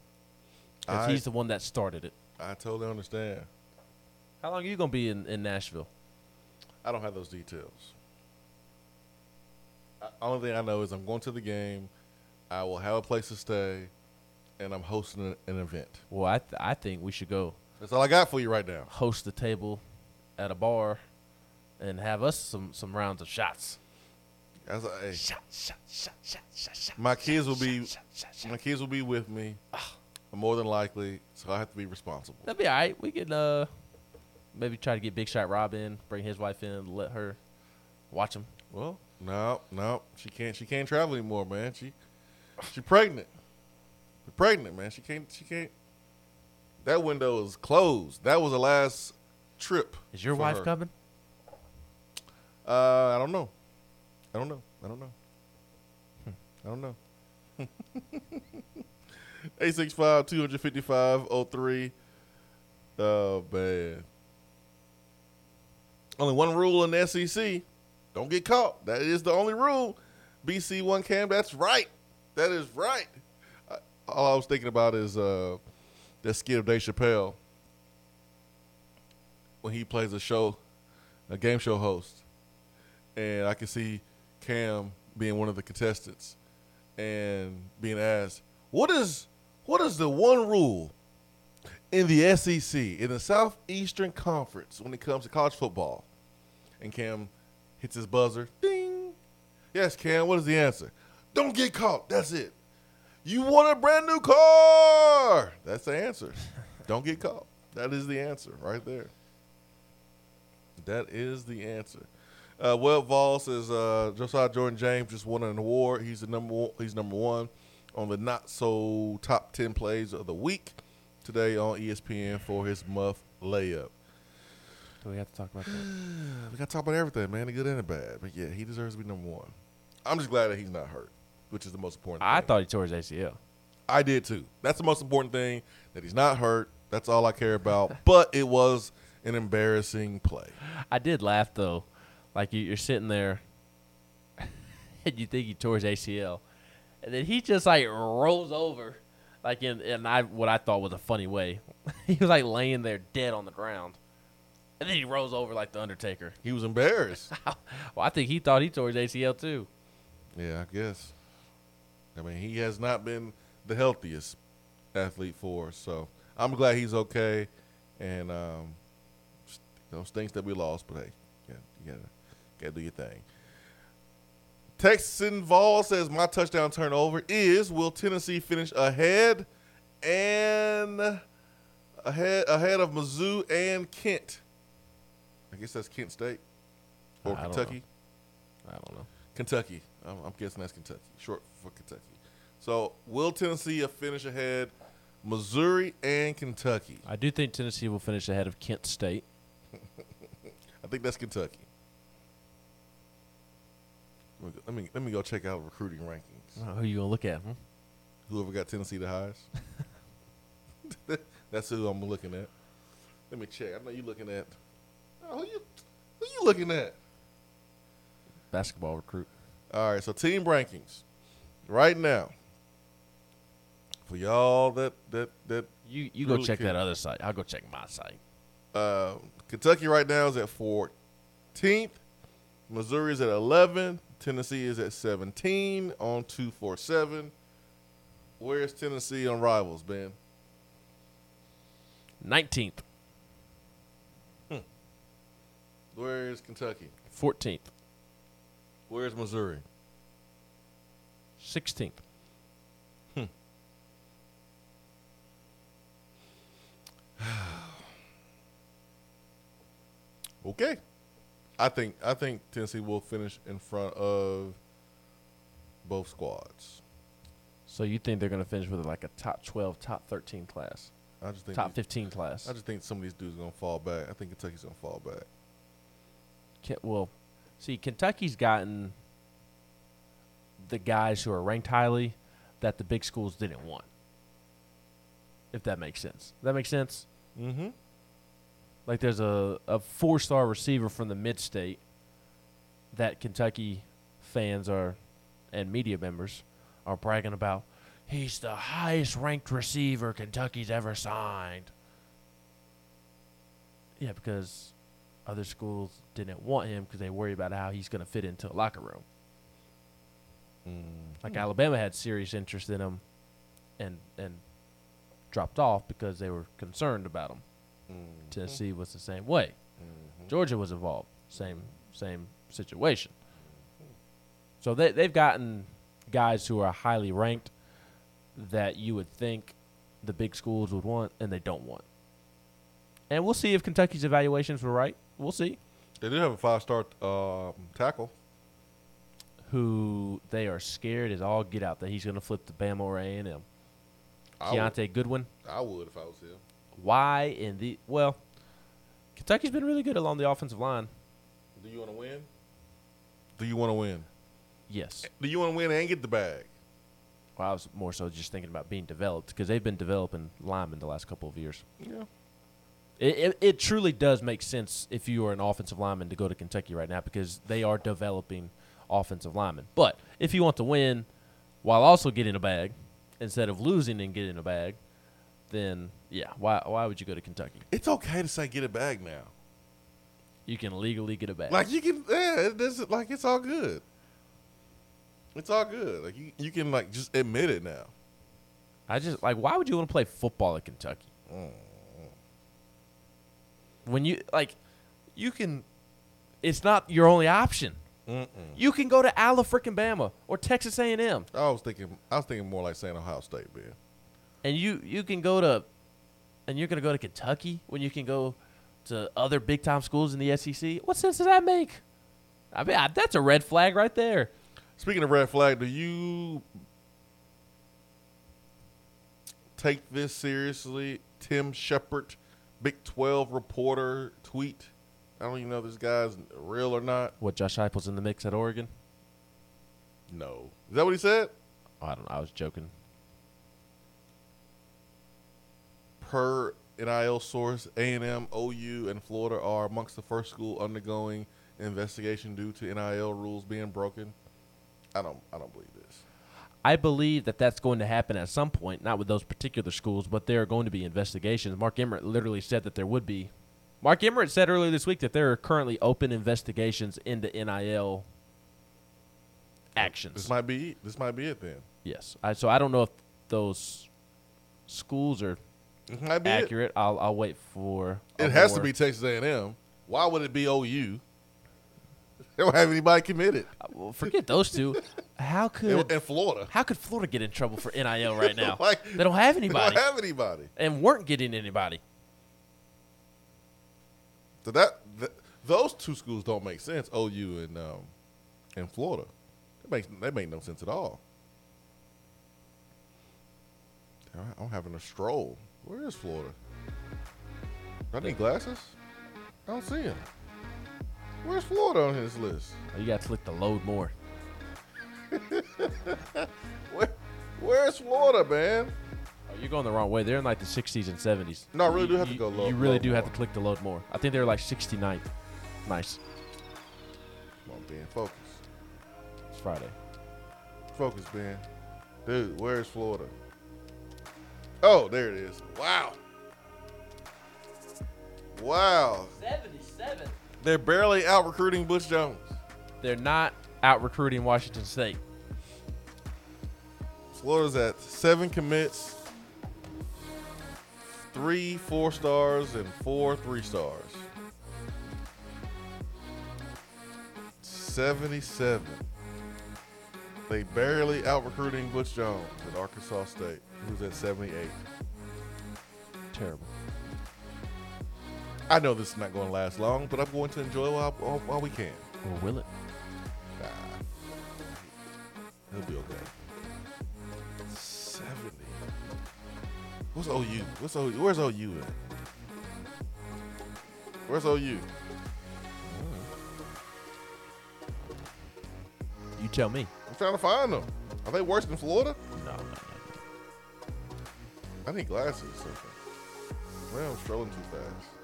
Because he's the one that started it. I totally understand. How long are you gonna be in, in Nashville? I don't have those details. I, only thing I know is I'm going to the game. I will have a place to stay, and I'm hosting an, an event. Well, I th- I think we should go That's all I got for you right now. host the table at a bar and have us some some rounds of shots. As I, hey, Shot, shot, shot, shot, shot, shot. my kids will be my kids will be with me, more than likely. So I have to be responsible. That'd be all right. We could uh maybe try to get Big Shot Rob in, bring his wife in, let her watch him. Well, no, no, she can't. She can't travel anymore, man. She she pregnant. She's pregnant, man. She can't. She can't. That window is closed. That was the last trip. Is your wife her. coming? Uh, I don't know. I don't know. I don't know. I don't know. 865 255 03. Oh, man. Only one rule in the SEC don't get caught. That is the only rule. BC one cam. That's right. That is right. All I was thinking about is uh, that skit of Dave Chappelle when he plays a show, a game show host, and I can see Cam being one of the contestants and being asked, "What is what is the one rule in the SEC in the Southeastern Conference when it comes to college football?" And Cam hits his buzzer. Ding. Yes, Cam. What is the answer? Don't get caught. That's it. You want a brand new car. That's the answer. Don't get caught. That is the answer right there. That is the answer. Uh, Webb Voss says uh, Josiah Jordan James just won an award. He's the number one, he's number one on the not so top ten plays of the week today on ESPN for his muff layup. Do we have to talk about that? We got to talk about everything, man, the good and the bad. But yeah, he deserves to be number one. I'm just glad that he's not hurt, which is the most important. Thing I thing. thought he tore his ACL. I did too. That's the most important thing that he's not hurt. That's all I care about. but it was an embarrassing play. I did laugh though. Like you, you're sitting there and you think he tore his ACL. And then he just like rolls over like in, in I what I thought was a funny way. he was like laying there dead on the ground, and then he rolls over like the Undertaker. He was embarrassed. well, I think he thought he tore his ACL too. Yeah, I guess. I mean, he has not been the healthiest athlete for us, so I'm glad he's okay. And um, you know, stinks that we lost, but hey, yeah, you gotta gotta do your thing. Texan Vol says my touchdown turnover is will Tennessee finish ahead and ahead ahead of Mizzou and Kent. I guess that's Kent State or I don't Kentucky. I don't know. Kentucky. I'm, I'm guessing that's Kentucky, short for Kentucky. So will Tennessee finish ahead Missouri and Kentucky? I do think Tennessee will finish ahead of Kent State. I think that's Kentucky. Let me go, let me, let me go check out recruiting rankings. Oh, who you gonna look at? Hmm? Whoever got Tennessee the highest. that's who I'm looking at. Let me check. I know you looking at. Oh, who you who you looking at? Basketball recruit. All right, so team rankings right now. For y'all that that that You you go check care. that other site. I'll go check my site. Uh, Kentucky right now is at 14th. Missouri is at 11. Tennessee is at 17 on 247. Where's Tennessee on rivals, Ben? Nineteenth, Where is Kentucky? fourteenth, Where's Missouri? sixteenth. Hmm. Okay. I think I think Tennessee will finish in front of both squads. So you think they're gonna finish with like a top twelve, top thirteen class, I just think top these- fifteen class? I just think some of these dudes are gonna fall back. I think Kentucky's gonna fall back. Ken- well, see, Kentucky's gotten the guys who are ranked highly that the big schools didn't want. If that makes sense. That makes sense. Mm-hmm. Like there's a, a four star receiver from the mid state that Kentucky fans are and media members are bragging about. He's the highest ranked receiver Kentucky's ever signed. Yeah, because other schools didn't want him because they worry about how he's going to fit into a locker room. Mm. Like Alabama had serious interest in him, and and dropped off because they were concerned about him. Mm-hmm. Tennessee was the same way. Mm-hmm. Georgia was involved, same same situation. So they they've gotten guys who are highly ranked that you would think the big schools would want, and they don't want. And we'll see if Kentucky's evaluations were right. We'll see They do have a five star um tackle. who they are scared is all get out that he's going to flip to Bama or A and M. I would- Kiyaunta Goodwin. I would if I was him. Why in the well? Kentucky's been really good along the offensive line. Do you want to win? Do you want to win? Yes. Do you want to win and get the bag? Well, I was more so just thinking about being developed because they've been developing linemen the last couple of years. Yeah. It, it, it truly does make sense if you are an offensive lineman to go to Kentucky right now because they are developing offensive linemen. But if you want to win while also getting a bag instead of losing and getting a bag, then yeah, why why would you go to Kentucky? It's okay to say get a bag now. You can legally get a bag. Like you can, yeah. It like it's all good. It's all good. Like you, you can like just admit it now. I just like why would you want to play football at Kentucky? Mm. When you like you can it's not your only option. You can go to Ala freaking Bama or Texas A&M I was thinking, I was thinking more like saying Ohio State, man. and you you can go to and you're going to go to Kentucky when you can go to other big time schools in the SEC. What sense does that make? I mean, I, that's a red flag right there. Speaking of red flag, do you take this seriously? Tim Shepard, Big 12 reporter, tweet. I don't even know if this guy's real or not. What Josh Heupel's in the mix at Oregon? No. Is that what he said? I don't know. I was joking. Per NIL source, A&M, OU, and Florida are amongst the first school undergoing investigation due to NIL rules being broken. I don't. I don't believe this. I believe that that's going to happen at some point, not with those particular schools, but there are going to be investigations. Mark Emmert literally said that there would be. Mark Emmert said earlier this week that there are currently open investigations into NIL actions. This might be this might be it then. Yes. I, so I don't know if those schools are be it. accurate. I'll I'll wait for. It has to be Texas A&M. Why would it be OU? They don't have anybody committed. Well, forget those two. How could and Florida. How could Florida get in trouble for NIL right now? Like, they don't have anybody. They don't have anybody. and weren't getting anybody. So that th- those two schools don't make sense. OU and um, and Florida. That makes that make no sense at all. I'm having a stroll. Where is Florida? Do I need glasses? I don't see him. Where's Florida on his list? Oh, you got to click the load more. Where, where's Florida, man? Oh, you're going the wrong way. They're in like the 60s and 70s. No, I really do You- have to go load- You really load do have to click the load more. I think they're like 69th. Nice. Come on, Ben, focus. It's Friday. Focus, Ben. Dude, where's Florida? Oh, there it is. Wow. Wow. 77. They're barely out recruiting Butch Jones. They're not out recruiting Washington State. Florida's at seven commits, three four stars, and four three stars. 77. They barely out recruiting Butch Jones at Arkansas State, who's at 78. Terrible. I know this is not going to last long, but I'm going to enjoy while, while, while we can. Or will it? Nah. He'll be okay. 70. What's OU? What's OU? Where's OU at? Where's OU? You tell me. I'm trying to find them. Are they worse than Florida? No, no, I need glasses. or something. Well, I'm strolling too fast.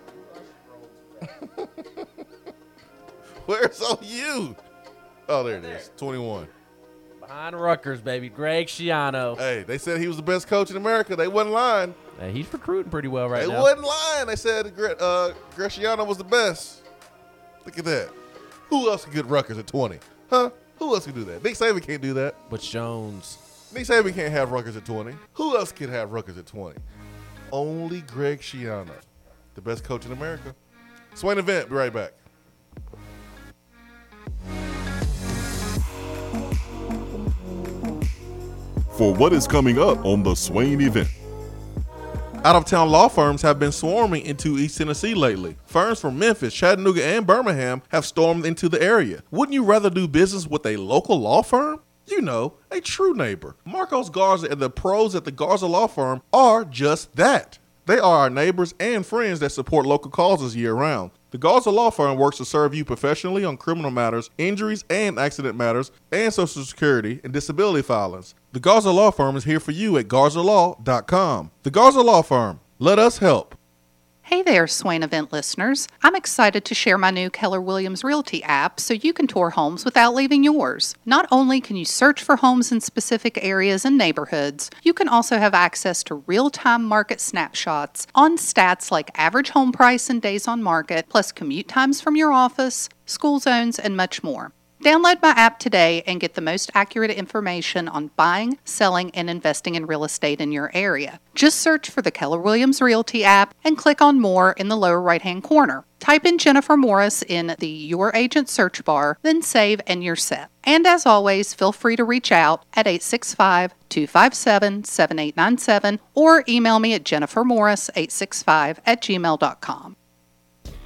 Where's OU? Oh, there it is. 21. Behind Rutgers, baby. Greg Schiano. Hey, they said he was the best coach in America. They wasn't lying. Hey, he's recruiting pretty well right they now. wasn't lying. They said uh, Greg Schiano was the best. Look at that. Who else can get Rutgers at 20? Huh? Who else can do that? Nick Saban can't do that. Butch Jones. Nick Saban can't have Rutgers at 20. Who else can have Rutgers at 20? Only Greg Schiano, the best coach in America. Swain event. Be right back. For what is coming up on the Swain event. Out of town law firms have been swarming into East Tennessee lately. Firms from Memphis, Chattanooga, and Birmingham have stormed into the area. Wouldn't you rather do business with a local law firm? You know, a true neighbor. Marcos Garza and the pros at the Garza Law Firm are just that. They are our neighbors and friends that support local causes year round. The Garza Law Firm works to serve you professionally on criminal matters, injuries and accident matters, and Social Security and disability filings. The Garza Law Firm is here for you at garzalaw.com. The Garza Law Firm. Let us help. Hey there, Swain event listeners. I'm excited to share my new Keller Williams Realty app so you can tour homes without leaving yours. Not only can you search for homes in specific areas and neighborhoods, you can also have access to real time market snapshots on stats like average home price and days on market, plus commute times from your office, school zones, and much more. Download my app today and get the most accurate information on buying, selling, and investing in real estate in your area. Just search for the Keller Williams Realty app and click on More in the lower right hand corner. Type in Jennifer Morris in the Your Agent search bar, then save, and you're set. And as always, feel free to reach out at 865 257 7897 or email me at jennifermorris865 at gmail.com.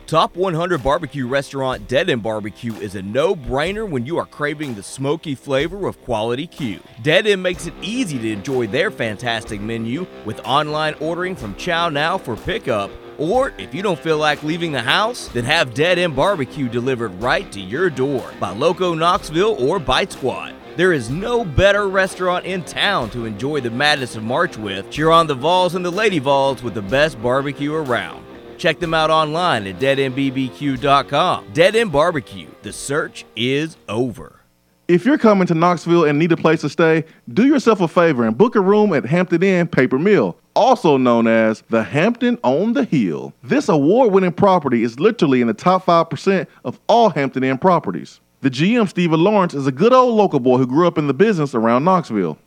Top 100 barbecue restaurant Dead End Barbecue is a no brainer when you are craving the smoky flavor of quality Q. Dead End makes it easy to enjoy their fantastic menu with online ordering from Chow Now for pickup. Or if you don't feel like leaving the house, then have Dead End Barbecue delivered right to your door by Loco Knoxville or Bite Squad. There is no better restaurant in town to enjoy the madness of March with. Cheer on the Vols and the Lady Vols with the best barbecue around. Check them out online at deadendbbq.com. Dead End Barbecue. The search is over. If you're coming to Knoxville and need a place to stay, do yourself a favor and book a room at Hampton Inn Paper Mill, also known as the Hampton on the Hill. This award winning property is literally in the top 5% of all Hampton Inn properties. The GM, Stephen Lawrence, is a good old local boy who grew up in the business around Knoxville.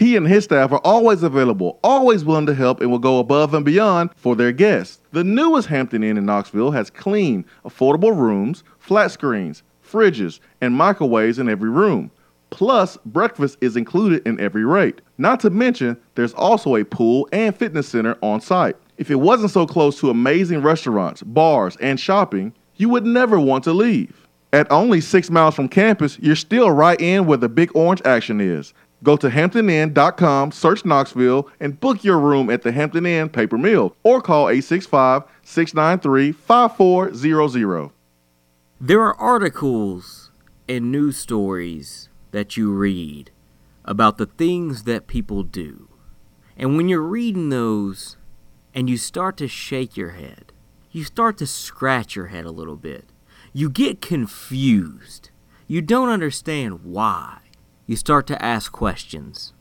He and his staff are always available, always willing to help, and will go above and beyond for their guests. The newest Hampton Inn in Knoxville has clean, affordable rooms, flat screens, fridges, and microwaves in every room. Plus, breakfast is included in every rate. Not to mention, there's also a pool and fitness center on site. If it wasn't so close to amazing restaurants, bars, and shopping, you would never want to leave. At only six miles from campus, you're still right in where the big orange action is. Go to hamptoninn.com, search Knoxville, and book your room at the Hampton Inn Paper Mill or call 865 693 5400. There are articles and news stories that you read about the things that people do. And when you're reading those and you start to shake your head, you start to scratch your head a little bit. You get confused. You don't understand why. You start to ask questions.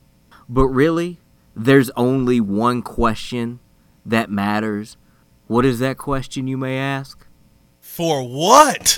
But really, there's only one question that matters. What is that question, you may ask? For what?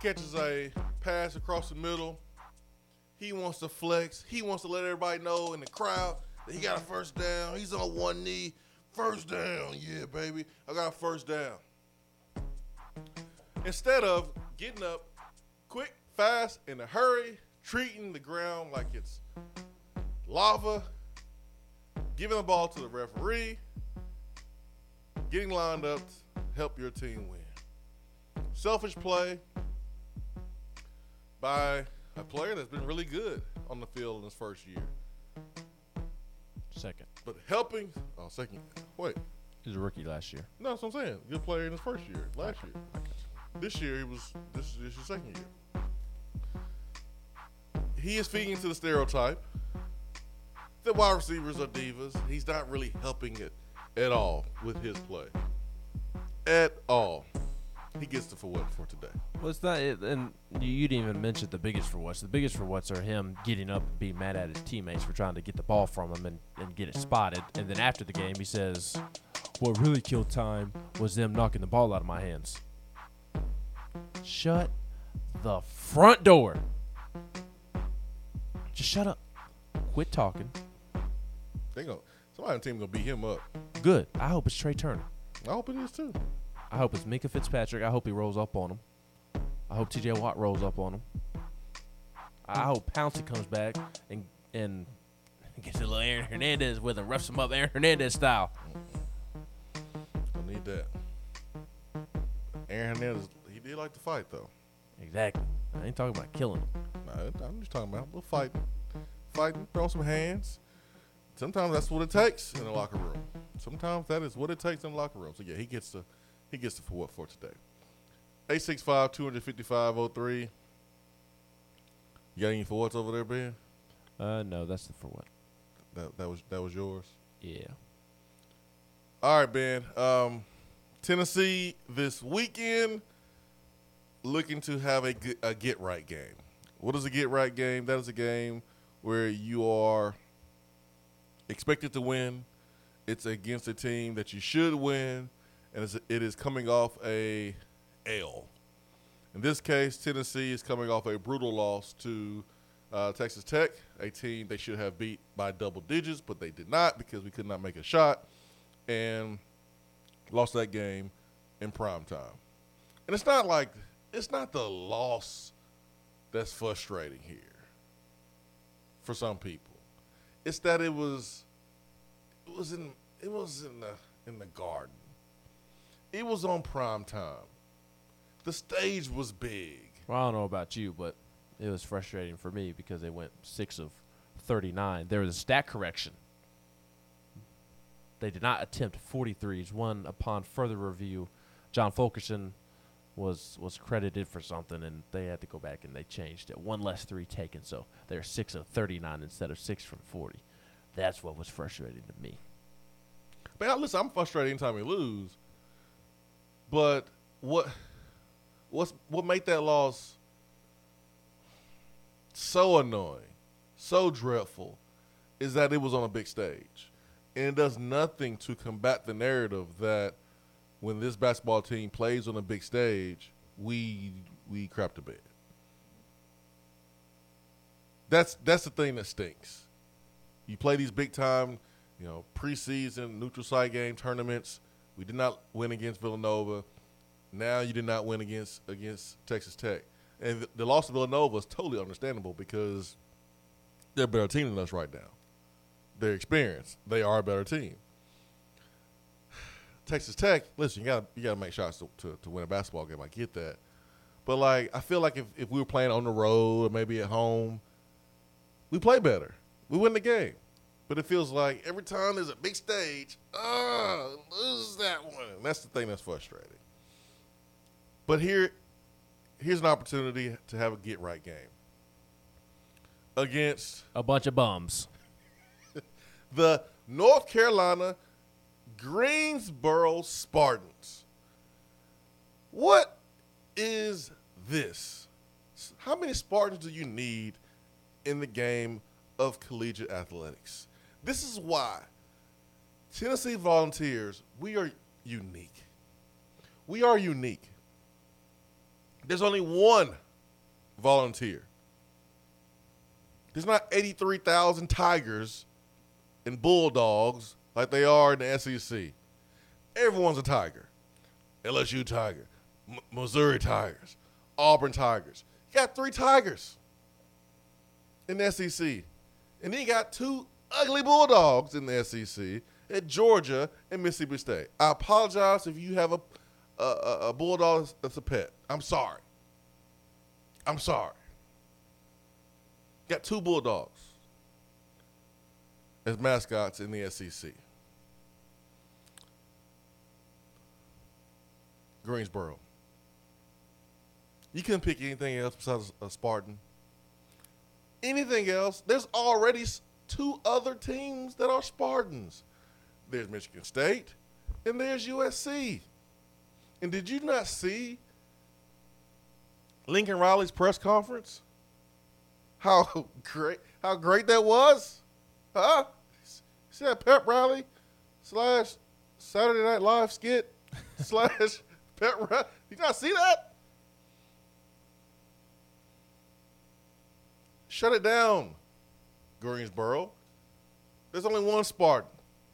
Catches a pass across the middle. He wants to flex. He wants to let everybody know in the crowd that he got a first down. He's on one knee. First down. Yeah, baby. I got a first down. Instead of getting up quick, fast, in a hurry, treating the ground like it's lava, giving the ball to the referee, getting lined up to help your team win. Selfish play by a player that's been really good on the field in his first year. Second. But helping, oh, second, wait. He was a rookie last year. No, that's what I'm saying. Good player in his first year, last year. This year, he was, this is this is his second year. He is feeding into the stereotype that wide receivers are divas. He's not really helping it at all with his play. At all. He gets the for what for today. Well, it's not, it, and you, you didn't even mention the biggest for what's. The biggest for what's are him getting up and being mad at his teammates for trying to get the ball from him and, and get it spotted. And then after the game, he says, What really killed time was them knocking the ball out of my hands. Shut the front door. Just shut up. Quit talking. They go. Somebody on the team gonna beat him up. Good. I hope it's Trai Turner. I hope it is too. I hope it's Minkah Fitzpatrick. I hope he rolls up on him. I hope T.J. Watt rolls up on him. I hope Pouncey comes back and and gets a little Aaron Hernandez with him, roughs him up Aaron Hernandez style. I need that. Aaron Hernandez, he did like to fight though. Exactly. I ain't talking about killing him. Nah, I'm just talking about a little fighting, fighting, throw some hands. Sometimes that's what it takes in the locker room. Sometimes that is what it takes in the locker room. So yeah, he gets the he gets the for what for today. 865 255 03. You got any forwards over there, Ben? Uh, no, that's the for what. That that was that was yours. Yeah. All right, Ben. Um, Tennessee this weekend looking to have a, a get right game. What is a get right game? That is a game where you are expected to win. It's against a team that you should win, and it is coming off a L. In this case, Tennessee is coming off a brutal loss to uh, Texas Tech, a team they should have beat by double digits, but they did not because we could not make a shot, and lost that game in prime time. And it's not like it's not the loss that's frustrating here for some people. It's that it was it was in it was in the in the garden. It was on prime time. The stage was big. Well, I don't know about you, but it was frustrating for me because they went six of thirty-nine. There was a stat correction. They did not attempt 43s. One upon further review, John Fulkerson was was credited for something, and they had to go back and they changed it. One less three taken, so they're six of 39 instead of six from 40. That's what was frustrating to me. Man, listen, I'm frustrated anytime we lose. But what what's what made that loss so annoying, so dreadful, is that it was on a big stage. And it does nothing to combat the narrative that when this basketball team plays on a big stage, we we crap to bed. That's that's the thing that stinks. You play these big time, you know, preseason neutral site game tournaments. We did not win against Villanova. Now you did not win against against Texas Tech, and the, the loss to Villanova is totally understandable because they're a better team than us right now. Their experience, they are a better team. Texas Tech, listen, you got you got to make shots to, to, to win a basketball game. I get that, but like I feel like if, if we were playing on the road or maybe at home, we play better. We win the game. But it feels like every time there's a big stage, ah, lose that one. That's the thing that's frustrating. But here, here's an opportunity to have a get right game against a bunch of bums. the North Carolina Greensboro Spartans. What is this? How many Spartans do you need in the game of collegiate athletics? This is why Tennessee Volunteers, we are unique. We are unique. There's only one volunteer. There's not 83,000 Tigers and Bulldogs like they are in the SEC. Everyone's a Tiger. LSU Tiger, M- Missouri Tigers, Auburn Tigers. You got three Tigers in the SEC. And then you got two ugly Bulldogs in the SEC at Georgia and Mississippi State. I apologize if you have a, a, a, Bulldog that's a pet. I'm sorry. I'm sorry. Got two Bulldogs as mascots in the SEC. Greensboro. You couldn't pick anything else besides a Spartan. Anything else? There's already two other teams that are Spartans. There's Michigan State and there's USC. And did you not see Lincoln Riley's press conference? How great! How great that was, huh? See that pep rally slash Saturday Night Live skit slash pep rally? You not see that? Shut it down, Greensboro. There's only one Spartan,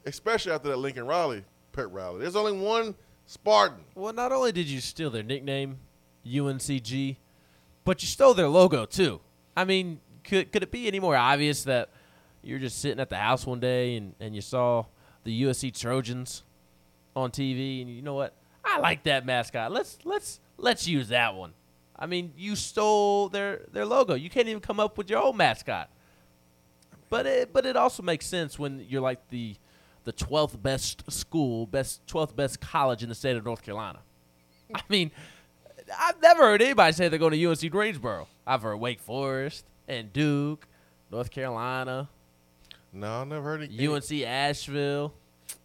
especially after that Lincoln Riley pet rally. There's only one Spartan. Well, not only did you steal their nickname, UNCG, but you stole their logo too. I mean, could could it be any more obvious that you're just sitting at the house one day and, and you saw the USC Trojans on TV and you know what? I like that mascot. Let's let's let's use that one. I mean, you stole their their logo. You can't even come up with your own mascot. But it but it also makes sense when you're like the the 12th best school, best 12th best college in the state of North Carolina. I mean, I've never heard anybody say they're going to UNC Greensboro. I've heard Wake Forest and Duke, North Carolina. No, I never heard it. UNC Asheville.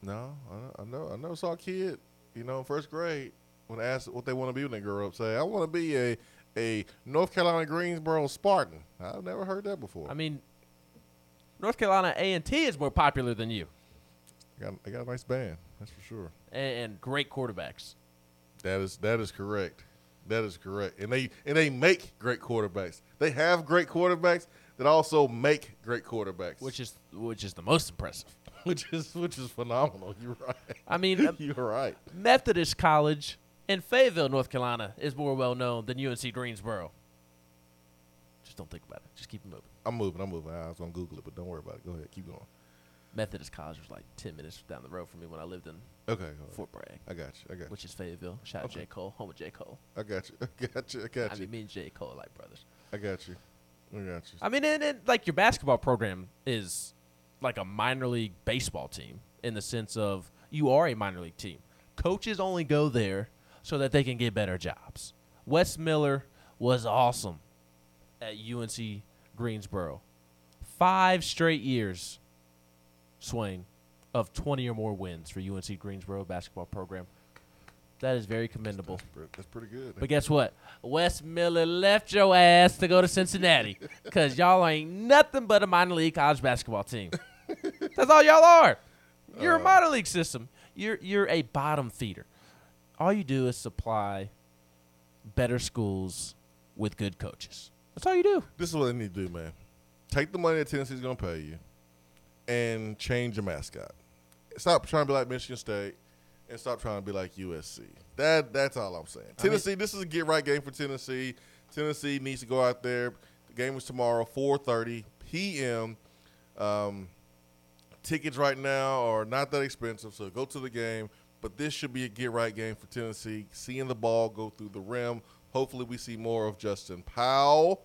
No, I, I know. I never saw a kid, you know, in first grade when asked what they want to be when they grow up, say, "I want to be a a North Carolina Greensboro Spartan." I've never heard that before. I mean, North Carolina A and T is more popular than you. They got, they got a nice band, that's for sure, and, and great quarterbacks. That is that is correct. That is correct. And they and they make great quarterbacks. They have great quarterbacks that also make great quarterbacks, which is which is the most impressive. which is which is phenomenal. You're right. I mean, uh, you're right. Methodist College in Fayetteville, North Carolina, is more well known than UNC Greensboro. Just don't think about it. Just keep it moving. I'm moving. I'm moving. I was gonna Google it, but don't worry about it. Go ahead. Keep going. Methodist College was like ten minutes down the road from me when I lived in okay Fort Bragg. I got you. I got you. Which is Fayetteville. Shout Okay. out J Cole, home of J Cole. I got you. I got you. I got you. I mean, me and J Cole are like brothers. I got you. I got you. I mean, and, and like your basketball program is like a minor league baseball team in the sense of you are a minor league team. Coaches only go there so that they can get better jobs. Wes Miller was awesome at UNC Greensboro. Five straight years, Swain, of 20 or more wins for UNC Greensboro basketball program. That is very commendable. That's pretty good. But guess what? Wes Miller left your ass to go to Cincinnati because y'all ain't nothing but a minor league college basketball team. That's all y'all are. You're a uh. minor league system. You're you're a bottom feeder. All you do is supply better schools with good coaches. That's all you do. This is what they need to do, man. Take the money that Tennessee's gonna pay you, and change your mascot. Stop trying to be like Michigan State, and stop trying to be like USC. That that's all I'm saying. I mean- Tennessee, this is a get right game for Tennessee. Tennessee needs to go out there. The game is tomorrow, 4:30 p.m. Um, tickets right now are not that expensive, so go to the game. But this should be a get right game for Tennessee. Seeing the ball go through the rim. Hopefully, we see more of Justin Powell.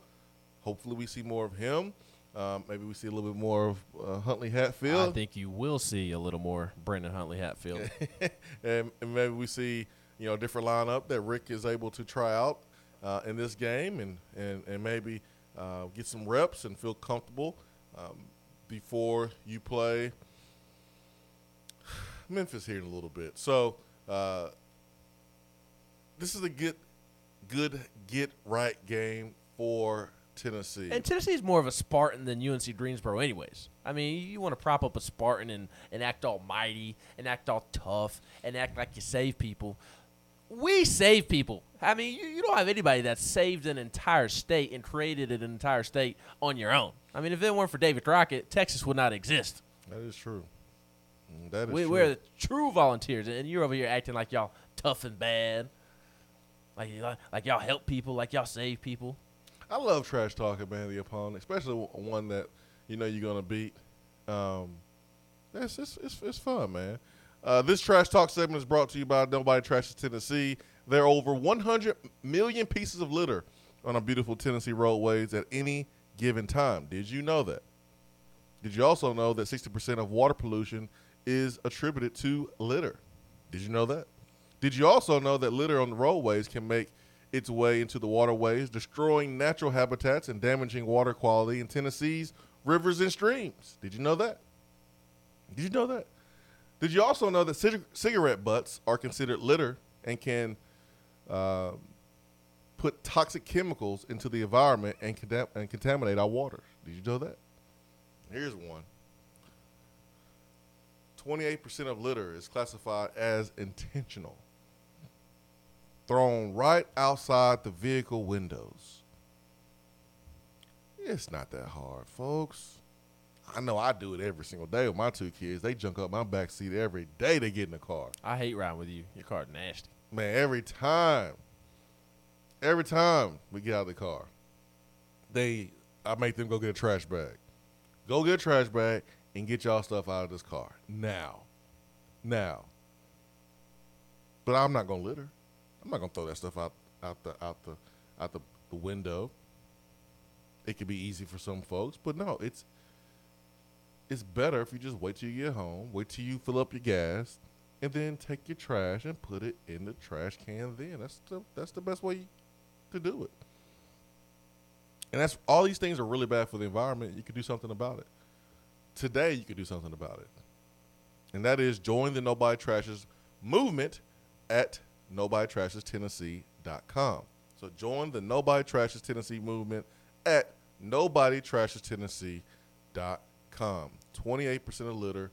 Hopefully, we see more of him. Um, maybe we see a little bit more of uh, Huntley Hatfield. I think you will see a little more Brandon Huntley Hatfield. and, and maybe we see you know a different lineup that Rick is able to try out uh, in this game, and and and maybe uh, get some reps and feel comfortable um, before you play Memphis here in a little bit. So uh, this is a good good get right game for Tennessee. And Tennessee's more of a Spartan than UNC Greensboro, anyways. I mean, you want to prop up a Spartan and, and act all mighty and act all tough and act like you save people. We save people. I mean, you, you don't have anybody that saved an entire state and created an entire state on your own. I mean, if it weren't for David Crockett, Texas would not exist. that is true. Mm, That is We, true. we're the true volunteers, and you're over here acting like y'all tough and bad, like y'all- like y'all help people, like y'all save people. I love trash talking, man. The opponent, especially one that you know you're gonna beat. Um, it's, it's it's it's fun, man. Uh, this trash talk segment is brought to you by Nobody Trashes Tennessee. There are over 100 million pieces of litter on our beautiful Tennessee roadways at any given time. Did you know that? Did you also know that 60% of water pollution is attributed to litter? Did you know that? Did you also know that litter on the roadways can make its way into the waterways, destroying natural habitats and damaging water quality in Tennessee's rivers and streams? Did you know that? Did you know that? Did you also know that cig- cigarette butts are considered litter and can uh, put toxic chemicals into the environment and, contam- and contaminate our water. Did you know that? Here's one. 28% of litter is classified as intentional, thrown right outside the vehicle windows. It's not that hard, folks. I know I do it every single day with my two kids. They junk up my back seat every day they get in the car. I hate riding with you. Your car's nasty. Man, every time. Every time we get out of the car, they I make them go get a trash bag. Go get a trash bag and get y'all stuff out of this car. Now. Now. But I'm not gonna litter. I'm not gonna throw that stuff out out the out the out the, the window. It could be easy for some folks, but no, it's it's better if you just wait till you get home, wait till you fill up your gas, and then take your trash and put it in the trash can. Then that's the that's the best way to do it. And that's all these things are really bad for the environment. You could do something about it. Today, you could do something about it, and that is join the Nobody Trashes movement at NobodyTrashesTennessee.com. So join the Nobody Trashes Tennessee movement at NobodyTrashesTennessee.com. Twenty-eight percent of litter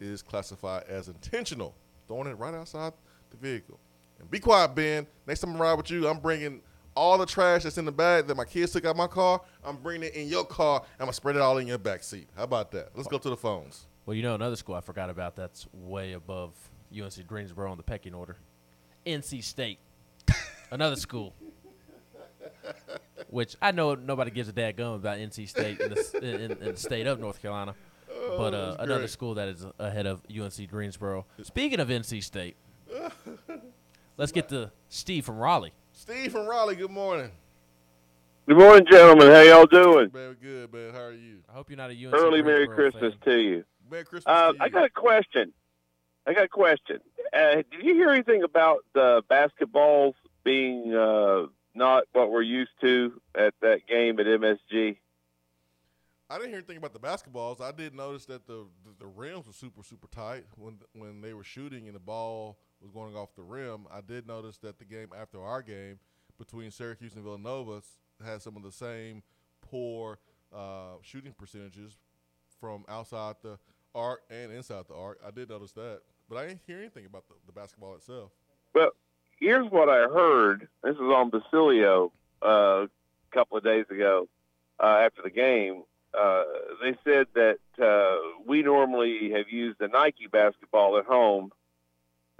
is classified as intentional, throwing it right outside the vehicle. And be quiet, Ben. Next time I ride with you, I'm bringing all the trash that's in the bag that my kids took out my car. I'm bringing it in your car. I'm gonna spread it all in your back seat. How about that? Let's go to the phones. Well, you know another school I forgot about that's way above UNC Greensboro on the pecking order. NC State. another school. Which I know nobody gives a dadgum about NC State in the, in, in, in the state of North Carolina. but uh, another great. school that is ahead of UNC Greensboro. Speaking of NC State, let's get to Steve from Raleigh. Steve from Raleigh. Good morning. Good morning, gentlemen. How y'all doing? Very good man. How are you? I hope you're not a UNC Early Merry Christmas fan. to you. Merry Christmas Uh, to I got a question. I got a question. Uh, did you hear anything about the basketballs being uh, not what we're used to at that game at MSG? I didn't hear anything about the basketballs. I did notice that the, the the rims were super super tight when when they were shooting and the ball was going off the rim. I did notice that the game after our game between Syracuse and Villanova had some of the same poor uh, shooting percentages from outside the arc and inside the arc. I did notice that, but I didn't hear anything about the, the basketball itself. Well, here's what I heard. This was on Basilio uh, a couple of days ago uh, after the game. Uh, they said that uh, we normally have used the Nike basketball at home.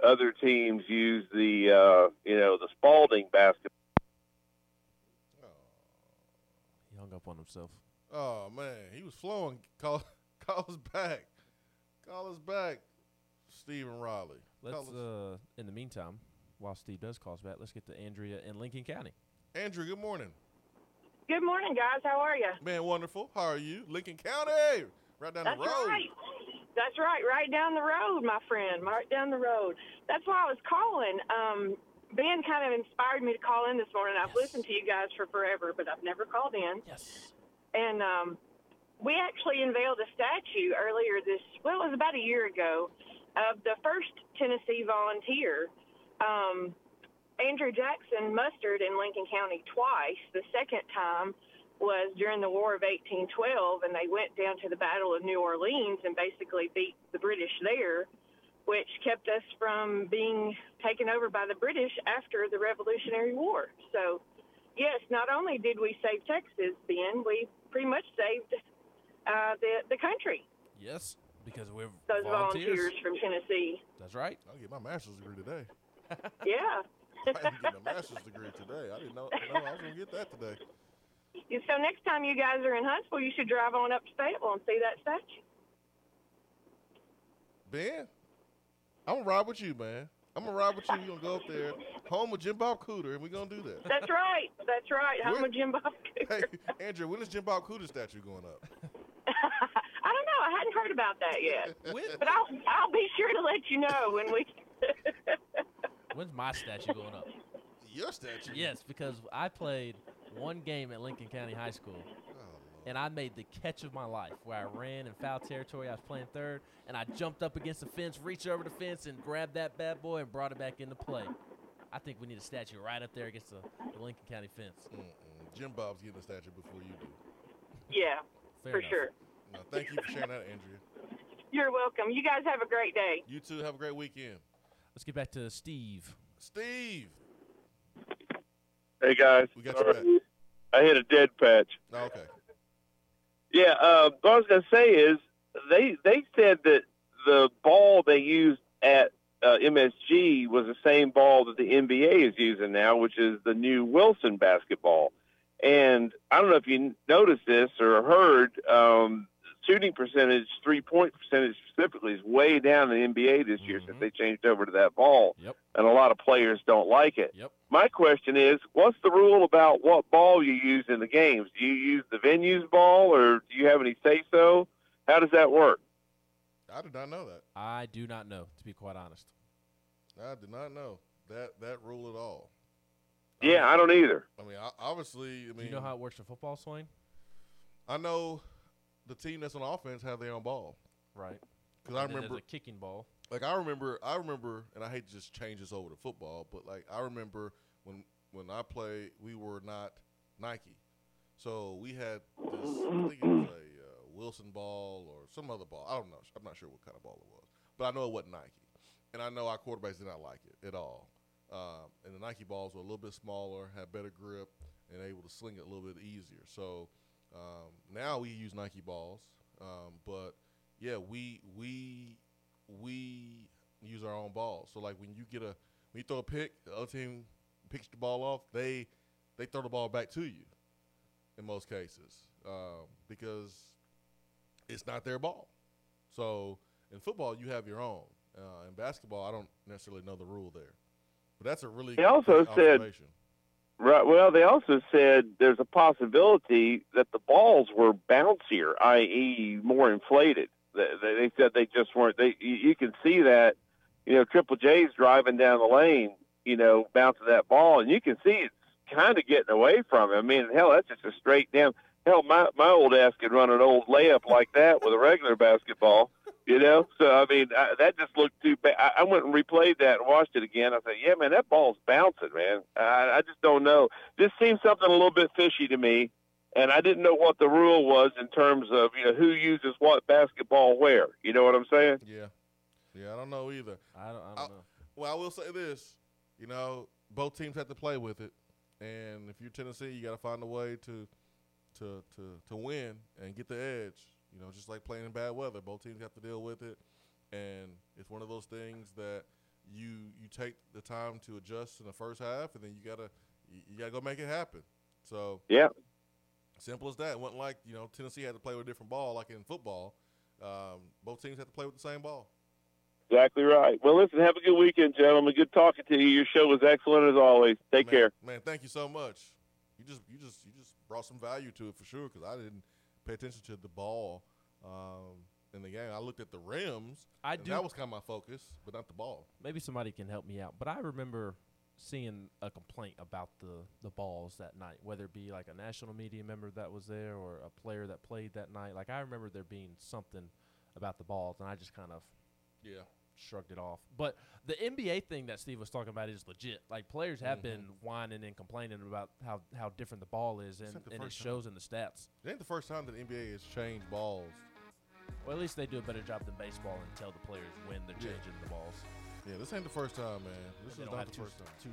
Other teams use the uh, you know the Spalding basketball. He hung up on himself. Oh man, he was flowing. Call call us back. Call us back, Stephen Riley. Let's, uh, in the meantime, while Steve does call us back, let's get to Andrea in Lincoln County. Andrea, good morning. Good morning, guys. How are you? Man, wonderful. How are you? Lincoln County, right down That's the road. right. That's right. Right down the road, my friend. Right down the road. That's why I was calling. Um, Ben kind of inspired me to call in this morning. I've listened to you guys for forever, but I've never called in. Yes. And um, we actually unveiled a statue earlier this, well, it was about a year ago, of the first Tennessee volunteer. Um, Andrew Jackson mustered in Lincoln County twice. The second time was during the War of 1812, and they went down to the Battle of New Orleans and basically beat the British there, which kept us from being taken over by the British after the Revolutionary War. So, yes, not only did we save Texas, Ben, we pretty much saved uh, the the country. Yes, because we're Those volunteers. volunteers from Tennessee. That's right. I'll get my master's degree today. Yeah. I didn't get a master's degree today. I didn't know, know I was going to get that today. So next time you guys are in Huntsville, you should drive on up to Fayetteville and see that statue. Ben, I'm going to ride with you, man. I'm going to ride with you. We're going to go up there, home with Jim Bob Cooter, and we're going to do that. That's right. That's right. Home Where- with Jim Bob Cooter. Hey, Andrew, when is Jim Bob Cooter statue going up? I don't know. I hadn't heard about that yet. but I'll I'll be sure to let you know when we. When's my statue going up? Your statue? Yes, because I played one game at Lincoln County High School, oh, and I made the catch of my life where I ran in foul territory. I was playing third, and I jumped up against the fence, reached over the fence, and grabbed that bad boy and brought it back into play. I think we need a statue right up there against the, the Lincoln County fence. Mm-mm. Jim Bob's getting a statue before you do. Yeah, for enough. sure. No, thank you for sharing that, Andrea. You're welcome. You guys have a great day. You too. Have a great weekend. Let's get back to Steve. Steve. Hey guys, We got All you right. back. I hit a dead patch. Oh, okay. Yeah, uh, what I was gonna say is they they said that the ball they used at uh, MSG was the same ball that the NBA is using now, which is the new Wilson basketball. And I don't know if you noticed this or heard, um, shooting percentage, three point percentage specifically, is way down in the NBA this year since mm-hmm. they changed over to that ball. Yep. And a lot of players don't like it. Yep. My question is, what's the rule about what ball you use in the games? Do you use the venue's ball, or do you have any say so? How does that work? I did not know that. I do not know, to be quite honest. I did not know that that rule at all. Yeah, I don't either. I mean, obviously, I mean, Do you know how it works in football, Swain? I know the team that's on offense have their own ball. Right. Because I remember a kicking ball. Like I remember, I remember, and I hate to just change this over to football, but like I remember when when I played, we were not Nike, so we had this. I think it was a uh, Wilson ball or some other ball. I don't know. I'm not sure what kind of ball it was, but I know it wasn't Nike, and I know our quarterbacks did not like it at all. Um, and the Nike balls were a little bit smaller, had better grip, and able to sling it a little bit easier. So um, now we use Nike balls, um, but yeah, we we we use our own balls. So like when you get a when you throw a pick, the other team picks the ball off. They they throw the ball back to you in most cases um, because it's not their ball. So in football, you have your own. Uh, in basketball, I don't necessarily know the rule there, but that's a really They also said- observation. Right. Well, they also said there's a possibility that the balls were bouncier, i.e., more inflated. They, they said they just weren't. They you, you can see that. You know, Triple J's driving down the lane. You know, bouncing that ball, and you can see it's kind of getting away from him. I mean, hell, that's just a straight down. Hell, my my old ass could run an old layup like that with a regular basketball. You know, so I mean, I, that just looked too bad. I, I went and replayed that and watched it again. I said, "Yeah, man, that ball's bouncing, man." I, I just don't know. This seems something a little bit fishy to me, and I didn't know what the rule was in terms of you know who uses what basketball where. You know what I'm saying? Yeah, yeah, I don't know either. I don't, I don't know. Well, I will say this: you know, both teams have to play with it, and if you're Tennessee, you got to find a way to, to, to, to win and get the edge. You know, just like playing in bad weather, both teams have to deal with it, and it's one of those things that you you take the time to adjust in the first half, and then you gotta you, gotta go make it happen. So Yeah. simple as that. It wasn't like you know Tennessee had to play with a different ball like in football. Um, both teams had to play with the same ball. Exactly right. Well, listen, have a good weekend, gentlemen. Good talking to you. Your show was excellent as always. Take man, care. man. Thank you so much. You just you just you just brought some value to it for sure because I didn't pay attention to the ball um, in the game. I looked at the rims. I and do- That was kind of my focus, but not the ball. Maybe somebody can help me out. But I remember seeing a complaint about the, the balls that night, whether it be like a national media member that was there or a player that played that night. Like I remember there being something about the balls, and I just kind of Yeah. Shrugged it off. But the NBA thing that Steve was talking about is legit. Like players have mm-hmm. been whining and complaining about how, how different the ball is, and, and it first time. shows in the stats. It ain't the first time that the NBA has changed balls. Well, at least they do a better job than baseball and tell the players when they're Yeah. changing the balls. Yeah, this ain't the first time, man. This They is don't the two, first time. two.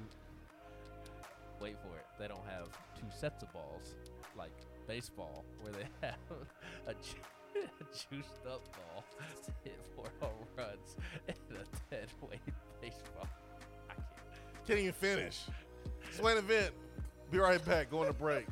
Wait for it. They don't have two sets of balls like baseball, where they have a, ju- a juiced up ball to hit four home runs and a dead weight baseball. I can't. Can't even finish. Swain event. Be right back. Going to break.